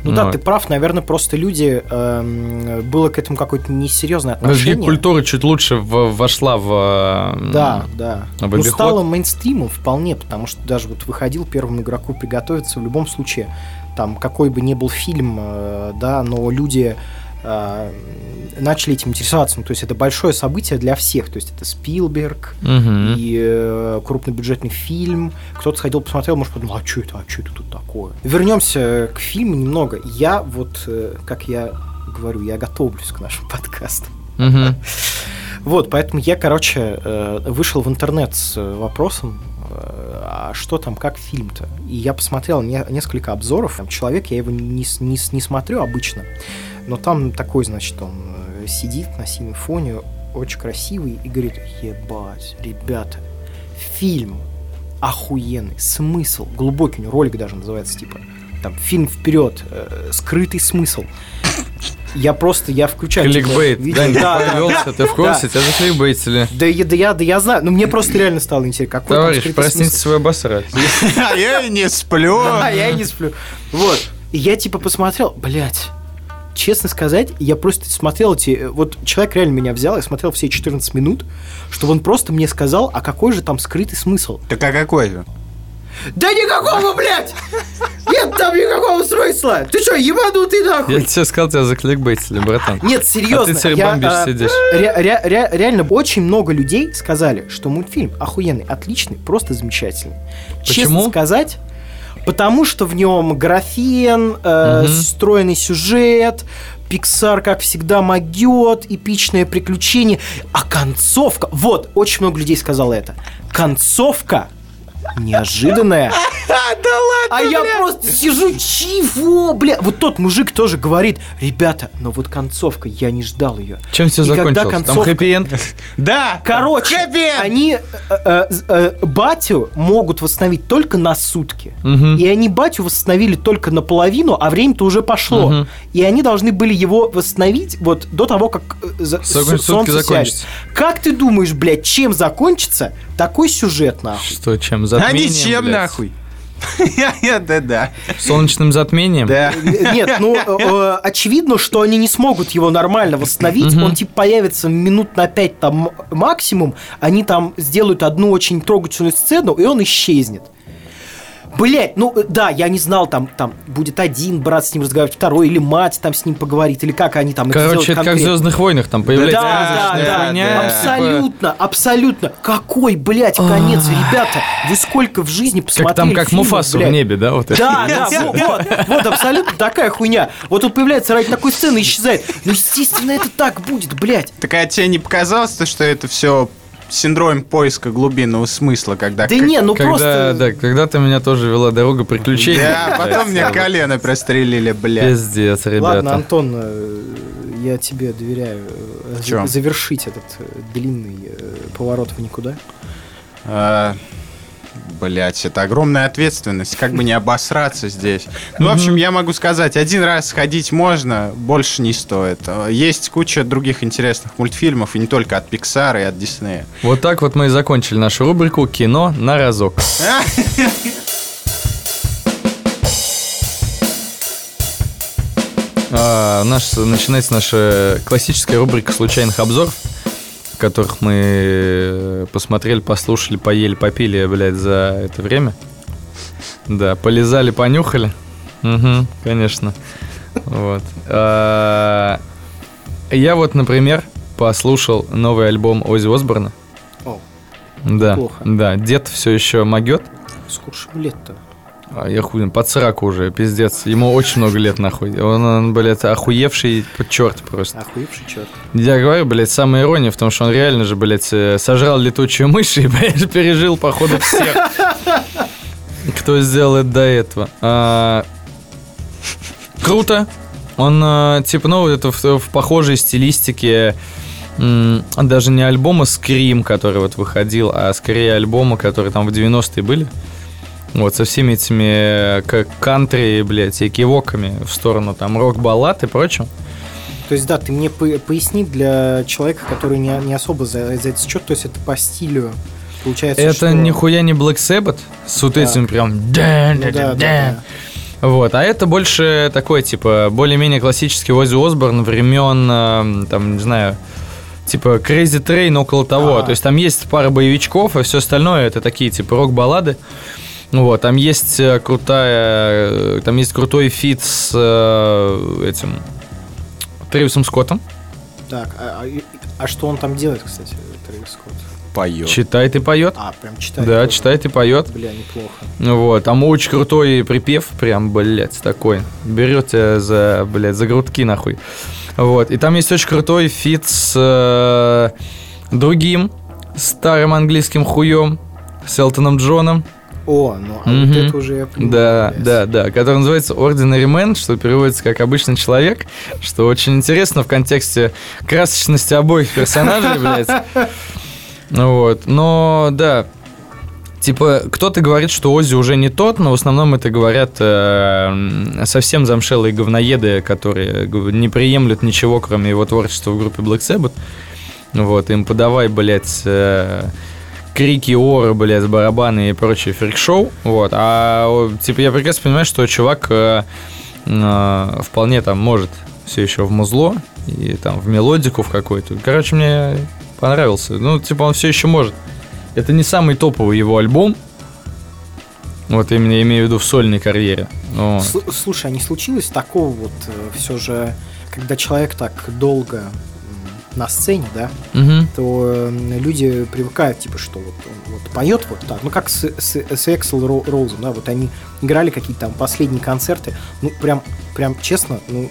Ну да, Вот. ты прав, наверное, просто люди эм, было к этому какое-то несерьезное Ну, отношение. культура чуть лучше в- вошла в... э, Да, да. в Ну, стало мейнстримом вполне, потому что даже вот выходил первому игроку приготовиться в любом случае, там, какой бы ни был фильм, э, да, но люди э, начали этим интересоваться. Ну, то есть это большое событие для всех. То есть это Спилберг Мгм. и э, крупнобюджетный фильм. Кто-то сходил, посмотрел, может, подумал, а что это, а что это тут такое? Вернемся к фильму немного. Я вот, э, как я говорю, я готовлюсь к нашему подкасту. Вот, поэтому я, короче, э, вышел в интернет с э, вопросом, э, а что там, как фильм-то? И я посмотрел не- несколько обзоров. Там человек, я его не, не, не смотрю обычно, но там такой, значит, он э, сидит на синем фоне, очень красивый, и говорит, ебать, ребята, фильм охуенный, смысл, глубокий, у него ролик даже называется, типа, там, фильм вперед, э, скрытый смысл. Я просто, я включаю... типа, Кликбейт. видео- Да, не да, да, повелся, ты в курсе? Тебя закликбейтили. да, я, да, я, да я знаю, но мне просто реально стало интересно, какой Товарищ, простите свой обосрать. А я и не сплю. А, я и не сплю. Вот. И я типа посмотрел, блядь, честно сказать, я просто смотрел эти... э, Вот человек реально меня взял, я смотрел все 14 минут, чтобы он просто мне сказал, а какой же там скрытый смысл. Так а какой же? Да никакого, блядь! Нет там никакого смысла! Ты что, ебанутый Я нахуй? тебе сказал, тебя закликбейтили, братан. Нет, серьезно. А ты теперь я, бомбишь, а, сидишь. ре- ре- ре- реально, очень много людей сказали, что мультфильм охуенный, отличный, просто замечательный. Почему? Честно сказать, Потому что в нем графен, э, Мгм. стройный сюжет, Пиксар, как всегда, могет, эпичное приключение. А концовка... Вот, очень много людей сказало это. Концовка неожиданная. А я просто сижу, чего, бля? Вот тот мужик тоже говорит, ребята, но вот концовка, я не ждал ее. Чем все закончилось? Там концовка- хэппи-энд? Да! Короче, они э, э, э, батю могут восстановить только на сутки. И они батю восстановили только наполовину, а время-то уже пошло. И они должны были его восстановить вот до того, как за- солнце закончатся. сядет. Как ты думаешь, блядь, чем закончится такой сюжет, нахуй? Что, чем? А Затмением, ничем блядь? нахуй. Я, да, да. Солнечным затмением? Да. Нет, ну, э, э, очевидно, что они не смогут его нормально восстановить. Он, типа, появится минут на пять там максимум. Они там сделают одну очень трогательную сцену, и он исчезнет. Блять, ну э, да, я не знал, там, там будет один брат с ним разговаривать, второй, или мать там с ним поговорит, или как они там это Короче, сделают это как в. Звездных войнах, там появляется Да, да, да, хуйня, да. типа, Абсолютно, абсолютно. Какой, блядь, конец, ребята? Вы сколько в жизни посмотрели Как там, как фильмов, Муфасу в блядь? небе, да? Вот это? Да, да, вот, вот, вот, абсолютно такая хуйня. Вот он появляется ради такой сцены и исчезает. Ну, естественно, это так будет, блядь. Так а тебе не показалось, то, что это все синдром поиска глубинного смысла, когда... Да не, ну Когда, просто... да, когда-то меня тоже вела дорога приключений. Да, потом мне колено прострелили, блядь. Пиздец, ребята. Ладно, Антон, э, я тебе доверяю э, завершить этот э, длинный поворот в никуда. Блять, это огромная ответственность, как бы не обосраться здесь. Ну, в общем, я могу сказать, один раз сходить можно, больше не стоит. Есть куча других интересных мультфильмов, и не только от Pixar и от Disney. Вот так вот мы и закончили нашу рубрику «Кино на разок». А, наш, начинается наша классическая рубрика случайных обзоров, которых мы э, посмотрели, послушали, поели, попили, блядь, за это время. Да, полезали, понюхали. Угу, конечно. Вот. А, Я вот, например, послушал новый альбом Ози Осборна. О, Да, Неплохо. да, дед все еще могет. сколько лет-то? А я хуй, под сраку уже, пиздец. Ему очень много лет, нахуй. Он, он блядь, охуевший под черт просто. Охуевший черт. Я говорю, блядь, самая ирония в том, что он реально же, блядь, э, сожрал летучую мышь и, блядь, пережил, походу, всех, кто сделал это до этого. А, Круто. Он, э, типа, ну, это в, в похожей стилистике даже не альбома Scream, который вот выходил, а скорее альбома, которые там в 90-е были. Вот, со всеми этими э, как кантри, блядь, и кивоками в сторону там рок-баллад и прочим. То есть, да, ты мне по- поясни для человека, который не, не особо за, за это счет, то есть это по стилю. Получается, Это что... нихуя не Black Sabbath с вот Да. этим прям... Ну да, да, да. Вот, а это больше такой, типа, более-менее классический Оззи Осборн времен, э, там, не знаю, типа Crazy Train около того. А. То есть там есть пара боевичков, а все остальное это такие, типа, рок-баллады. Вот, там есть э, крутая, э, там есть крутой feat с э, этим Трэвисом Скоттом. Так, а, а- а что он там делает, кстати, Трэвис Скотт? Поет. Читает и поет. А, прям читает. Да, тоже. читает и поет. Бля, неплохо. Вот, там очень крутой припев, прям, блядь, такой. Берет тебя за, блядь, за грудки, нахуй. Вот, и там есть очень крутой feat с э, другим старым английским хуем, с Элтоном Джоном. О, ну а Мгм. вот это уже я понимаю. Да, да, да, который называется Ordinary Man, что переводится как обычный человек, что очень интересно в контексте красочности обоих персонажей, блядь. Вот, но да, типа кто-то говорит, что Оззи уже не тот, но в основном это говорят э, совсем замшелые говноеды, которые не приемлют ничего, кроме его творчества в группе Black Sabbath. Вот, им подавай, блядь, э, крики, оры, блядь, барабаны и прочее фрик-шоу. Вот. А типа я прекрасно понимаю, что чувак э, э, вполне там может все еще в музло и там в мелодику в какую-то. Короче, мне понравился. Ну, типа, он все еще может. Это не самый топовый его альбом. Вот именно имею в виду в сольной карьере. Но- Сл- Слушай, а не случилось такого вот все же, когда человек так долго на сцене, да, Мгм. то э, люди привыкают, типа, что вот он вот поет вот так, ну как с, с, с Эксел Ро- Роузом, да, вот они играли какие-то там последние концерты, ну прям, прям честно, ну,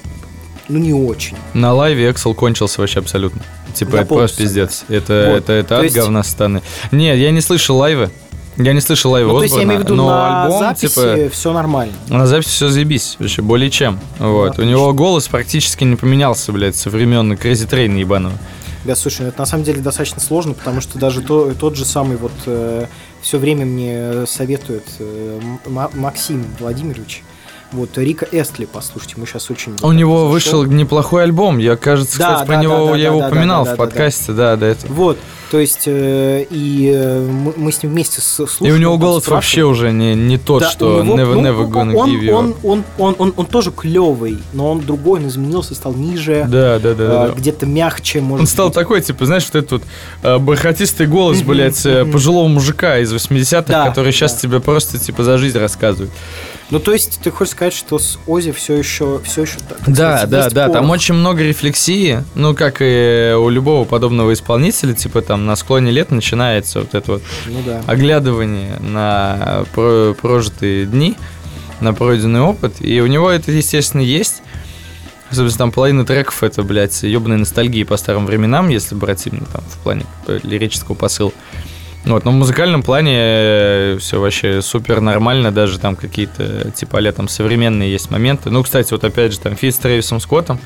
ну не очень. На лайве Эксел кончился вообще абсолютно. Типа, это просто пиздец. Это, Вот. это, это То от есть- говна станы. Не, я не слышал лайвы. Я не слышал лайвы Ну, то есть я Осборна, имею в виду, но на альбом, записи типа, все нормально. на записи все заебись, вообще, более чем. Вот. У отлично. него голос практически не поменялся, блядь, со времен Crazy Train ебаного. Да, слушай, ну это на самом деле достаточно сложно, потому что даже то, тот же самый вот все время мне советует э, Максим Владимирович, вот Рика Эстли, послушайте, мы сейчас очень... У него вышел неплохой альбом. Я, кажется, Да, кстати, про да, него да, я да, его да, упоминал да, в да, да, подкасте, да, до этого. Вот, то есть, э, и э, мы, с ним вместе слушали. И у него голос вообще уже не, не тот, Да, что него- Never ну, Never Gonna он, Give You он, он, он, он, он тоже клевый, но он другой, он изменился, стал ниже, Да, да, да, да. э, да. где-то мягче, может Он стал быть. такой, типа, знаешь, вот этот вот э, бархатистый голос, блядь, э, пожилого мужика из 80-х, Да, который сейчас да. тебе просто, типа, за жизнь рассказывает. Ну, то есть, ты хочешь сказать, что с Ози все еще, все еще так Да, сказать, да, да, там порох? очень много рефлексии, ну, как и у любого подобного исполнителя, типа, там, на склоне лет начинается вот это вот Ну да. оглядывание на про- прожитые дни, на пройденный опыт, и у него это, естественно, есть. Собственно, там половина треков это, блядь, ебаная ностальгия по старым временам, если брать именно там в плане э, лирического посыла. Вот, но в музыкальном плане все вообще супер нормально, даже там какие-то, типа, а там современные есть моменты. Ну, кстати, вот опять же, там feat с Трэвисом Скоттом,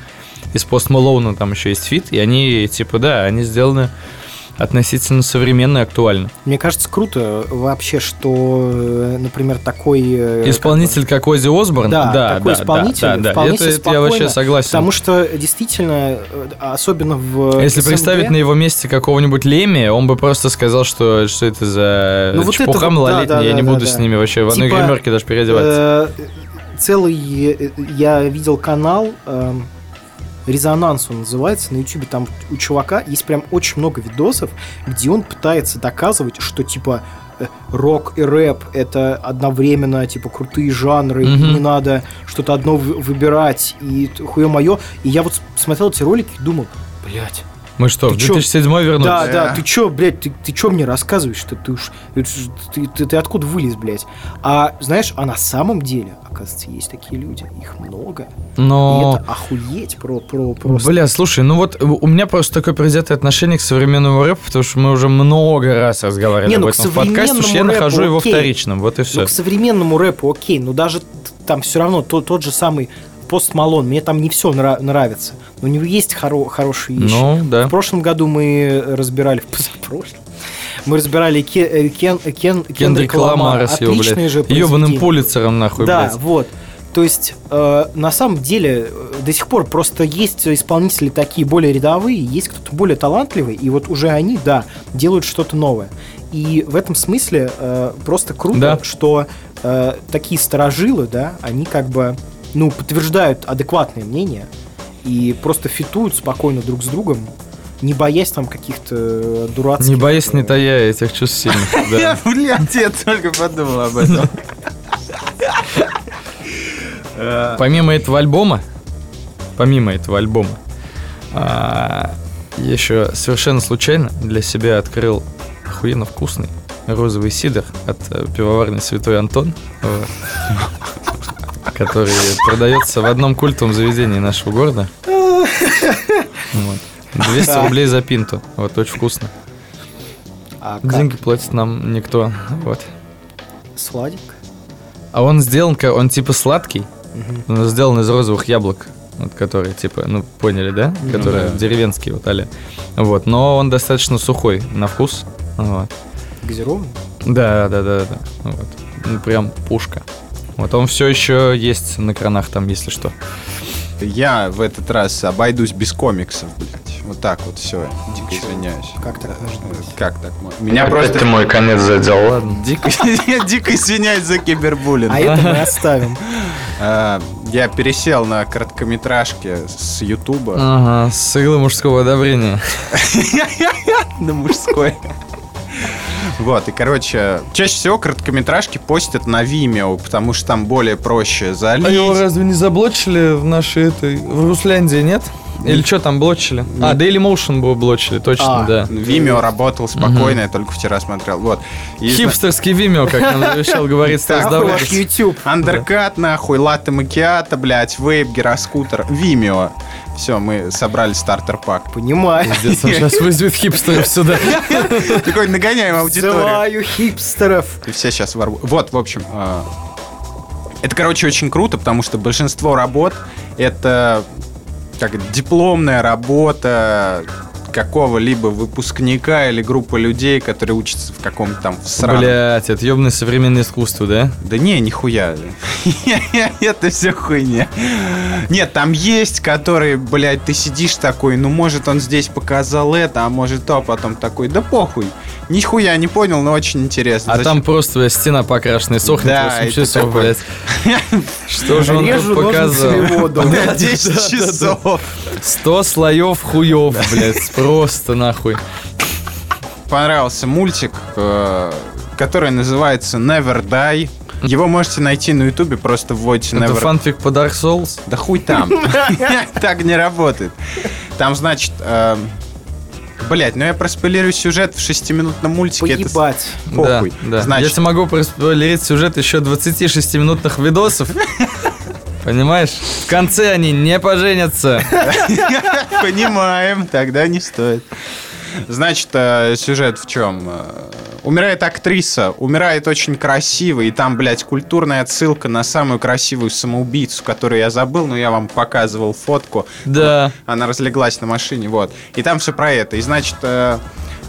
из Пост Малоуна там еще есть feat, и они, типа, да, они сделаны относительно современно и актуально. Мне кажется, круто вообще, что, э, например, такой... э, Исполнитель как Ози Осборн, Да, да, такой да, исполнитель да, да, вполне Это, себе я вообще согласен. Потому что действительно, э, особенно в Если СНГ, представить на его месте какого-нибудь Леми, он бы просто сказал, что, что это за Ну, вот чепуха это малолетняя, да, да, я не да, буду да, с да. ними вообще в одной Типа, гримерке даже переодеваться. э, целый... э, Я видел канал... эм, Резонанс он называется на Ютубе. Там у чувака есть прям очень много видосов, где он пытается доказывать, что типа э, рок и рэп это одновременно типа крутые жанры, Мгм. не надо что-то одно вы- выбирать, и хуе мое. И я вот смотрел эти ролики и думал, блядь, Мы что, в ты чё? 2007 вернулись? да, да, ты чё, блядь, ты, ты чё мне рассказываешь, что ты уж, ты, ты, ты откуда вылез, блядь? А знаешь, а на самом деле, оказывается, есть такие люди, их много. И Но... это охуеть про, про, просто. Бля, слушай, ну вот у меня просто такое предвзятое отношение к современному рэпу, потому что мы уже много раз разговаривали Не, ну, об к этом в подкасте, уж я современному нахожу рэпу его окей. вторичным, вот и Ну, все. к современному рэпу окей, но даже там все равно то- тот же самый Пост Малон, мне там не все нравится, но у него есть хоро- хорошие вещи. Ну, да. В прошлом году мы разбирали, позапрошлом, мы разбирали Ке- э, Кен, Кен, Кендрик Ламара с его, Отличные же блядь, ебаным пулицером, нахуй, Да, блядь. вот. То есть, э, на самом деле, э, до сих пор просто есть исполнители такие более рядовые, есть кто-то более талантливый, и вот уже они, да, делают что-то новое. И в этом смысле э, просто круто, Да. что э, такие сторожилы, да, они как бы, ну, подтверждают адекватное мнение и просто фитуют спокойно друг с другом, не боясь там каких-то э, дурацких... Не боясь, не э, тая этих чувств сильных. да. Блядь, я только подумал об этом. Помимо этого альбома, помимо этого альбома, а, я еще совершенно случайно для себя открыл охуенно вкусный розовый сидр от э, пивоварни Святой Антон, который продается в одном культовом заведении нашего города. Вот. 200 рублей за пинту. Вот, очень вкусно. А? Деньги платит нам никто. Вот. Сладенько? А он сделан, он типа сладкий, но сделан из розовых яблок, вот, которые типа, ну поняли, да? Которые деревенские вот али. Вот, но он достаточно сухой на вкус. Вот. Газированный? Да, да, да, да. Вот. Ну, прям пушка. Вот он все еще есть на кранах там, если что. Я в этот раз обойдусь без комиксов, блядь. Вот так вот все. Дико извиняюсь. Как так быть? Как так? можно? Меня просто... мой конец задел, ладно. Дико, я дико извиняюсь за кибербуллинг. А это мы оставим. А, Я пересел на короткометражки с Ютуба Ага, с иглы мужского одобрения. на мужской. Вот, и, короче, чаще всего короткометражки постят на Vimeo, потому что там более проще залить. А его разве не заблочили в нашей этой... В Русляндии, нет? Или что там блочили? А, Daily Motion было блочили, точно, А. да. Vimeo работал спокойно, я только вчера смотрел. Вот. И Хипстерский Vimeo, как нам обещал говорить Стас Нахуй ваш Давыдов. YouTube. Андеркат, нахуй, латте макиата, блядь, вейп, гироскутер, Vimeo. Все, мы собрали стартер-пак. Понимаю. Пиздец, он сейчас вызовет хипстеров сюда. Такой нагоняем аудиторию. Зываю хипстеров. И все сейчас ворву. Вот, в общем, а, это, короче, очень круто, потому что большинство работ это как дипломная работа какого-либо выпускника или группы людей, которые учатся в каком-то там в сраном Блять, это ебаное современное искусство, да? Да не, нихуя. Это все хуйня. Нет, там есть, которые, блядь, ты сидишь такой, ну, может, он здесь показал это, а может, то, а потом такой, да похуй. Нихуя не понял, но очень интересно. А Зачем- там просто стена покрашенная, сохнет Да, 8 и ты часов, такой- блядь. Что же он тут показал? ножницами воду. Да, 10 часов. 100 слоев хуев, блядь, просто нахуй. Понравился мультик, э, который называется Never Die. Его можете найти на ютубе, просто вводите Это Never фанфик по Dark Souls? Да хуй там. Так не работает. Там, значит... Блять, ну я проспойлерю сюжет в шестиминутном мультике. это Поебать. Похуй. Да, да. Я Значит, тебе могу проспойлерить сюжет еще 26-минутных видосов. Понимаешь? В конце они не поженятся. понимаем, тогда не стоит. Значит, э, сюжет в чем? Умирает актриса, умирает очень красиво, и там, блядь, культурная отсылка на самую красивую самоубийцу, которую я забыл, но я вам показывал фотку. Да. Она разлеглась на машине, вот. И там все про это. И, значит, э,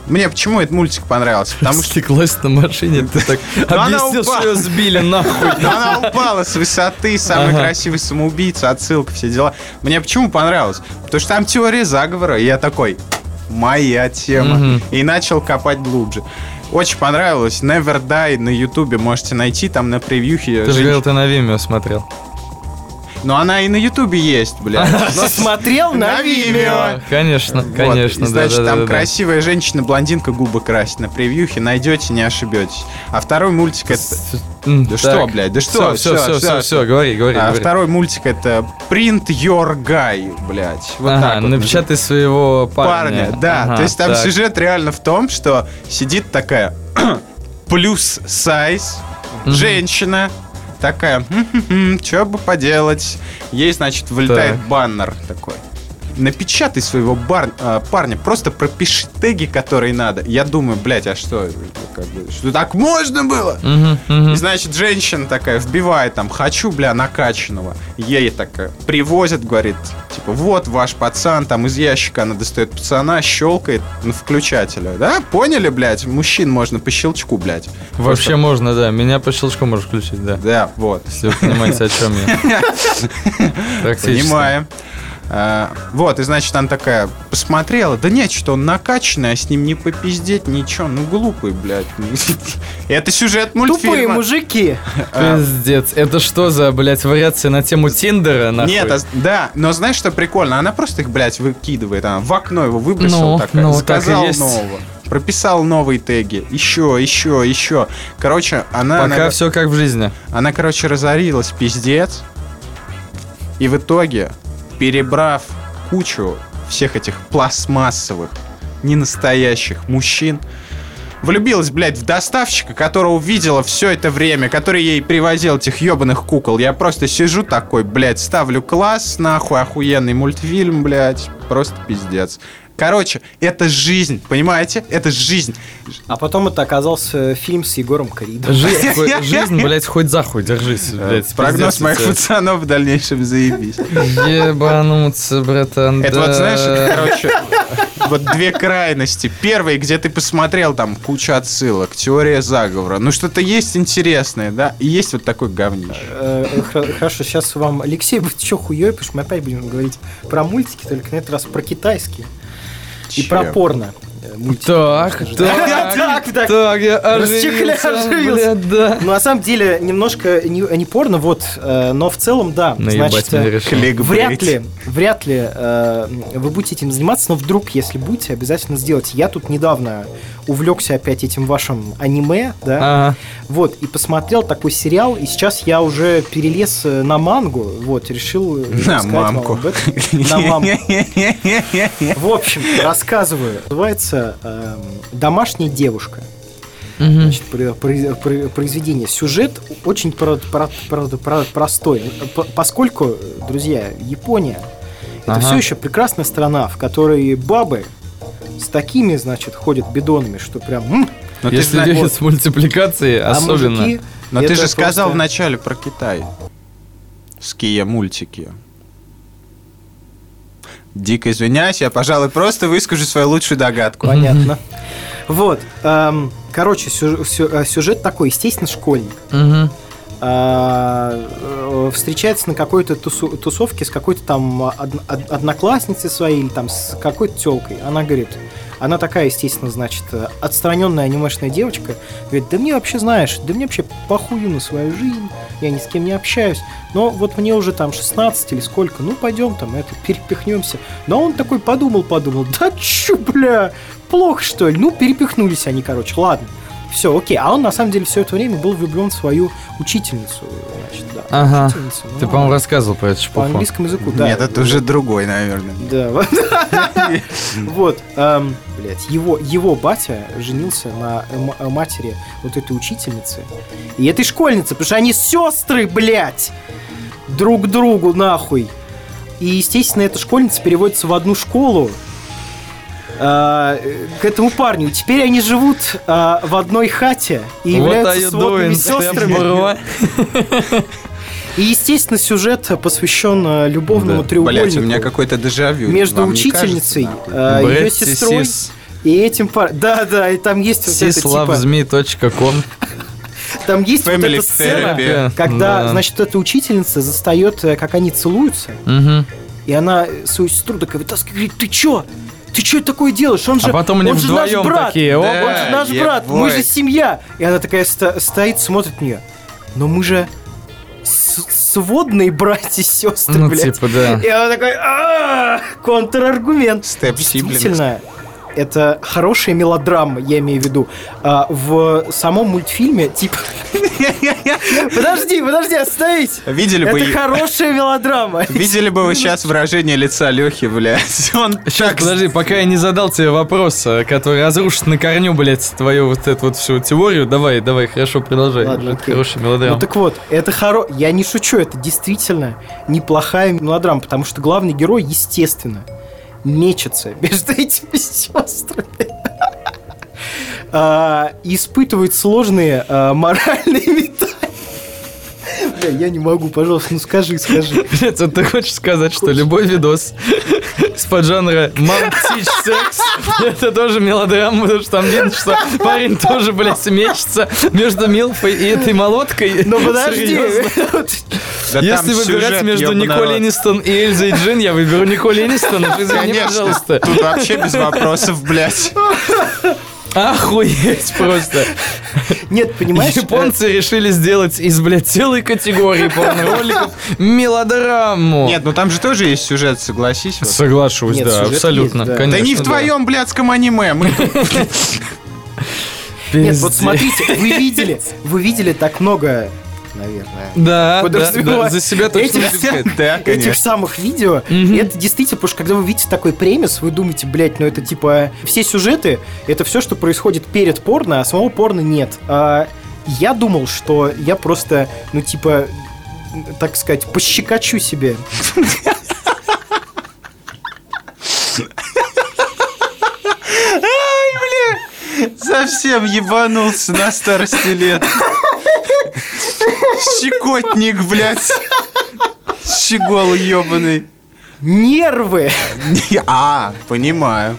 мне почему этот мультик понравился? Потому что Стеклась на машине, ты так объяснил, что ее сбили нахуй. Но она упала с высоты, самый красивый самоубийца, отсылка, все дела. Мне почему понравилось? Потому что там теория заговора, и я такой, моя тема. И начал копать глубже. Очень понравилось. Never Die на ютубе можете найти, там на превьюхе. Ты же женщ- говорил, ты на Vimeo смотрел. Но она и на ютубе есть, блядь. Но смотрел на. Vimeo. Конечно, конечно, значит, там красивая женщина-блондинка губы красит на превьюхе, найдете, не ошибетесь. А второй мультик это... Да что, блядь, да что? Все, все, все, все, все, говори, говори. А второй мультик это Print Your Guy, блядь. Вот так вот напечатай своего парня. парня. да. То есть там сюжет реально в том, что сидит такая плюс сайз женщина, такая, что бы поделать. Ей, значит, вылетает Так. баннер такой. Напечатай своего бар- а, парня, просто пропиши теги, которые надо. Я думаю, блядь, а что, как бы, что так можно было? Мгм, мгм. И, значит, женщина такая вбивает там, хочу, бля, накачанного. Ей такая привозят, говорит, типа, вот ваш пацан, там из ящика она достает пацана, щелкает на включателя. Да, поняли, блядь? Мужчин можно по щелчку, блядь. Вообще можно, да. Меня по щелчку можешь включить, да. Да, вот. Если вы понимаете, о чем я. Понимаем. А, вот, и значит, она такая посмотрела, да нет, что он накачанный, а с ним не попиздеть, ничего, ну глупый, блядь. Это сюжет Тупые мультфильма. мужики. А, Пиздец. Это что за, блядь, вариация на тему Тиндера, нахуй? Нет, а- да, но знаешь, что прикольно? Она просто их, блядь, выкидывает. Она в окно его выбросила Ну, такая, ну, есть. нового. Прописал новые теги. Еще, еще, еще. Короче, она, Пока она, все как в жизни. она, короче, разорилась, пиздец. И в итоге, перебрав кучу всех этих пластмассовых, ненастоящих мужчин, Влюбилась, блядь, в доставщика, которого видела все это время, который ей привозил этих ебаных кукол. Я просто сижу такой, блядь, ставлю класс, нахуй, охуенный мультфильм, блядь. Просто пиздец. Короче, это жизнь, понимаете? Это жизнь. А потом это оказался фильм с Егором Кридом. Жизнь, блядь, хоть захуй, держись, блядь. Э, Прогноз пиздец моих пацанов в дальнейшем заебись. Ебануться, братан, Это вот, знаешь, короче, вот две крайности. Первый, где ты посмотрел там кучу отсылок, теория заговора. Ну, что-то есть интересное, да? И есть вот такой говнище. Э, хо- Хорошо, сейчас вам, Алексей, вы что хуёй, потому что мы опять будем говорить про мультики, только на этот раз про китайские. И про порно. Так, так, Так, так. так, я оживился, да. Ну, на самом деле, немножко не, не порно, вот, э, но в целом, да. Наебать Значит, э, решил. Кликбейт. Вряд ли, вряд ли э, вы будете этим заниматься, но вдруг, если будете, обязательно сделайте. Я тут недавно увлекся опять этим вашим аниме, да, Ага. вот, и посмотрел такой сериал, и сейчас я уже перелез э, на мангу, вот, решил э, На мамку. На мамку. В общем, рассказываю. Называется эм, «Домашняя девушка». Значит, про- про- про- произведение. Сюжет очень про- про- про- про- простой. Поскольку, друзья, Япония это Ага. все еще прекрасная страна, в которой бабы с такими, значит, ходят бидонами, что прям... м, Но ты, Если зна- делать с мультипликацией, а особенно. мужики, но ты же сказал просто- вначале про Китай. Ския мультики. Дико извиняюсь, я, пожалуй, просто выскажу свою лучшую догадку. Понятно. Вот. эм, Короче, сю- сю- сюжет такой, естественно, школьник. А, э, встречается на какой-то тусовке с какой-то там од- од- одноклассницей своей или там с какой-то телкой. Она говорит, она такая, естественно, значит, отстраненная анимешная девочка, говорит, да мне вообще, знаешь, да мне вообще похую на свою жизнь, я ни с кем не общаюсь, но вот мне уже там 16 или сколько, ну пойдем там, это, перепихнемся. Но он такой подумал-подумал, да чё, бля, плохо что ли? Ну, перепихнулись они, короче, ладно. Все, окей. А он на самом деле все это время был влюблен в свою учительницу. Значит, да. Ага. Учительницу, ну, Ты, по-моему, рассказывал про это по шпуху. английскому языку, да. Нет, это уже другой, наверное. Да. вот. Эм, блядь, его, его батя женился на матери вот этой учительницы и этой школьницы, потому что они сестры, блядь, друг другу нахуй. И, естественно, эта школьница переводится в одну школу э, к этому парню. Теперь они живут э, в одной хате и Вот являются сводными сестрами. И, естественно, сюжет посвящен э, любовному Да. треугольнику Блять, у меня какой-то дежавю. между Вам учительницей, кажется, э, ее сестрой Сисис. и этим парнем. Да, да, и там есть вот это типа, там есть вот Family эта сцена, therapy. когда, Да. значит, эта учительница застает, э, как они целуются, Мгм. и она свою сестру такая вытаскивает, говорит, ты чё? Ты что такое делаешь? Он же, А потом они он же наш брат. такие, он оба. же наш Да, брат, мы же семья. И она такая ста- стоит, смотрит на нее. Но мы же сводные братья и сестры, Ну, блядь. типа, да. И она такой, «А, контраргумент. Step Действительно, это хорошая мелодрама, я имею в виду. А, в самом мультфильме, типа... Подожди, подожди, остановись. Видели бы, Это хорошая мелодрама. видели бы вы сейчас выражение лица Лехи, блядь. Он Сейчас, подожди, пока я не задал тебе вопрос, э, который разрушит на корню, блядь, твою вот эту вот всю теорию. Давай, давай, хорошо, продолжай. Ладно, Это. Хорошая Ну мелодрама. так вот, это хоро... Я не шучу, это действительно неплохая мелодрама, потому что главный герой, естественно, мечется между этими сестрами. А, испытывает сложные а, моральные метания. Бля, я не могу, пожалуйста, ну скажи, скажи. Блядь, вот ты хочешь сказать, что любой видос с поджанра «Мам, птич, секс» это тоже мелодрама, потому что там видно, что парень тоже, блядь, мечется между Милфой и этой молоткой. Но Ну, подожди. Да Если выбирать сюжет, между Николь. Энистон и Эльзой Джин, я выберу Николь Энистон. Извини, Конечно, пожалуйста. тут вообще без вопросов, блядь. Охуеть просто. Нет, понимаешь? Японцы решили сделать из, блядь, целой категории порнороликов мелодраму. Нет, ну там же тоже есть сюжет, согласись. вот. Соглашусь, Нет, да, абсолютно. есть, да. конечно, Да не в твоем блядском аниме. Мы Нет, вот смотрите, вы видели, вы видели так много, наверное, Да, да, да, за себя точно этих. Да, этих конечно. самых видео, Мгм. и это действительно, потому что когда вы видите такой премис, вы думаете, блядь, ну это типа все сюжеты, это все, что происходит перед порно, а самого порно нет. А я думал, что я просто, ну типа, так сказать, пощекочу себе. Совсем ебанулся на старости лет. Щекотник, блядь. Щегол ебаный. Нервы! А, понимаю.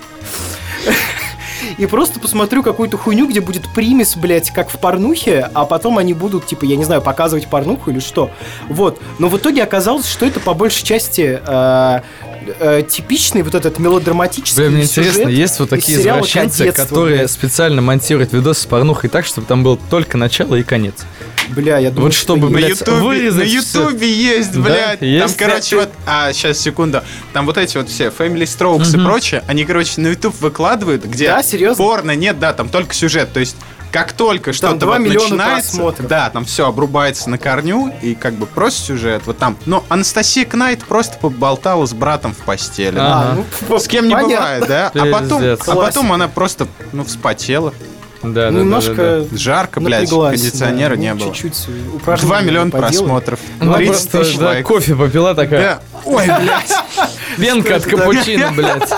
И просто посмотрю какую-то хуйню, где будет примес, блядь, как в порнухе, а потом они будут, типа, я не знаю, показывать порнуху или что. Вот. Но в итоге оказалось, что это по большей части э, э, типичный вот этот мелодраматический Бля, мне сюжет интересно, есть вот такие извращенцы, которые блядь. специально монтируют видосы с порнухой так, чтобы там было только начало и конец. Бля, я думаю, Вот чтобы, На блядь, Ютубе, на. Ютубе есть, Да, блядь. Там, короче, вот. А, сейчас, секунду. Там вот эти вот все Family Strokes и прочее, они, короче, на YouTube выкладывают, где Да, серьезно? порно нет, да, там только сюжет. То есть, как только что-то 2 вот начинается, просмотров. да, там все обрубается на корню, и как бы просто сюжет. Вот там. Но Анастасия Кнайт просто поболтала с братом в постели. А, А, ну, С кем не понятно. бывает, да? А потом, а потом она просто, ну, вспотела. Да, да, да, да, Немножко Жарко, блядь, кондиционера да, не ну, было. Чуть-чуть упражнений 2 миллиона поделать. просмотров. да. Ну, 30 просто, тысяч да, лайков. кофе попила такая. Да. Ой, блядь. Пенка от капучино, блядь.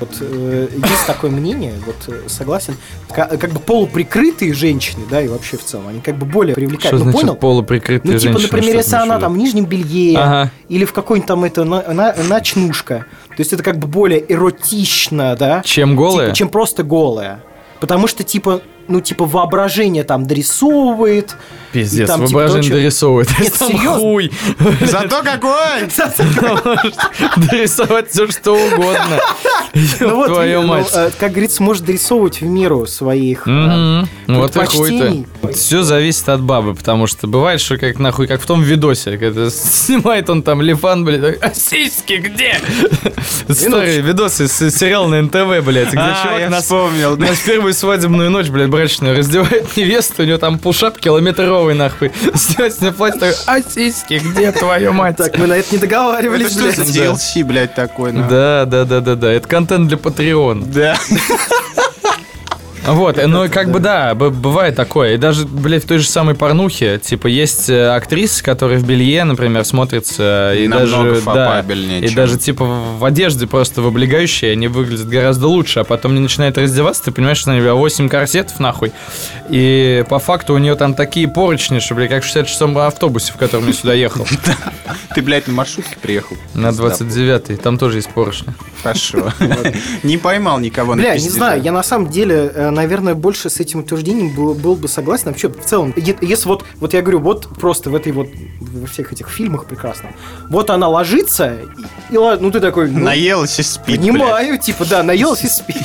Вот э, есть такое мнение, вот э, согласен, ка- как бы полуприкрытые женщины, да, и вообще в целом, они как бы более Что привлекательны. Ну, значит понял? полуприкрытые Ну, типа, женщины? например, Что если она там в нижнем белье Ага. или в какой-нибудь там это на- на- ночнушка. То есть это как бы более эротично, да? Чем голая? Типа, чем просто голая. Потому что, типа, ну, типа, воображение там дорисовывает. Пиздец, там, типа, воображение чё- дорисовывает. Нет, Там серьезно? хуй. Зато какой! Дорисовать все, что угодно. Ну твою ну, мать. э, как говорится, может дорисовывать в меру своих... э, Мгм. Вот и хуй-то. Все зависит от бабы, потому что бывает, что как нахуй, как в том видосе, когда снимает он там лифан, блядь, а сиськи где? Старые видосы с сериала на НТВ, блядь, где А, чувак я нас вспомнил, да. на первую свадебную ночь, блядь, брачную, раздевает невесту, у него там пушап километровый, нахуй. Снимает с нее платье, такой, а сиськи где, твою мать? Так, мы на это не договаривались, что блядь. DLC, блядь, такой? Да, да, да, да, да. Это контент для Patreon. Да. Вот, ну и как бы да, бывает такое. И даже, блядь, в той же самой порнухе, типа, есть э, актрисы, которые в белье, например, смотрятся и Намного даже, да, и даже типа в одежде просто в облегающей они выглядят гораздо лучше, а потом не начинает раздеваться, ты понимаешь, что на нее 8 корсетов нахуй, и по факту у нее там такие поручни, что, блядь, как в 66-м автобусе, в котором я сюда ехал, Ты, блядь, на маршрутке приехал? на 29-й, там тоже есть поручни. Хорошо. Не поймал никого на Бля, не знаю, я на самом деле, э, наверное, больше с этим утверждением был, был бы согласен. Вообще, в целом, если вот, вот я говорю, вот просто в этой вот, во всех этих фильмах прекрасно. Вот она ложится, и, и ну ты такой, ну, Наелась и спит, блядь. понимаю, типа, да, наелась и спит.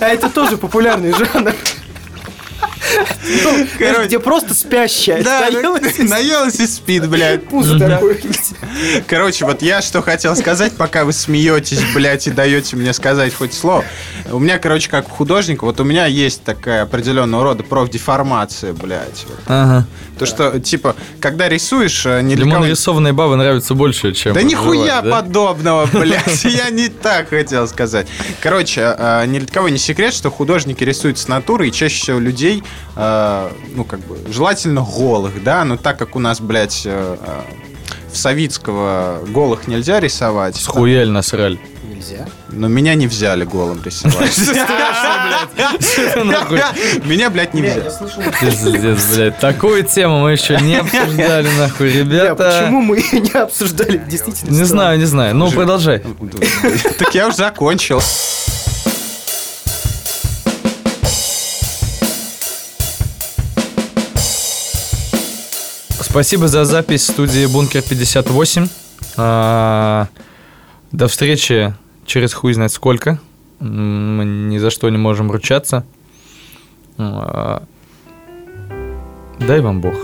А это тоже популярный жанр. Ну, Короче. Где просто спящая. Да, наелась и спит, блядь. пузо такое. Короче, вот я что хотел сказать, пока вы смеетесь, блядь, и даете мне сказать хоть слово. У меня, короче, как у художника, вот у меня есть такая определенного рода профдеформация, блядь. Ага. То, что, типа, когда рисуешь, э, не Ему кого- нарисованные бабы нравятся больше, чем... Да нихуя подобного, блядь. Я не так хотел сказать. Короче, э, ни для кого не секрет, что художники рисуют с натуры, и чаще всего людей, э, ну, как бы, желательно голых, да, но так как у нас, блядь, э, э, в Савицкого голых нельзя рисовать, Схуяль насрали. Нельзя. но меня не взяли голым рисовать. Меня, блядь, не взяли. Пиздец, блядь. Такую тему мы еще не обсуждали, нахуй, ребята. почему мы ее не обсуждали? Действительно. Не знаю, не знаю. Ну, продолжай. Так я уже закончил. Спасибо за запись студии Бункер 58. А, До встречи через хуй знает сколько. Мы ни за что не можем ручаться. А, Дай вам Бог.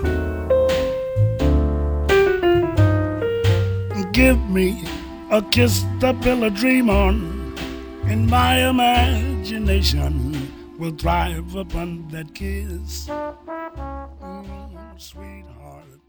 Give me a kiss to build a dream on, and my imagination will thrive upon that kiss. Mm, sweetheart.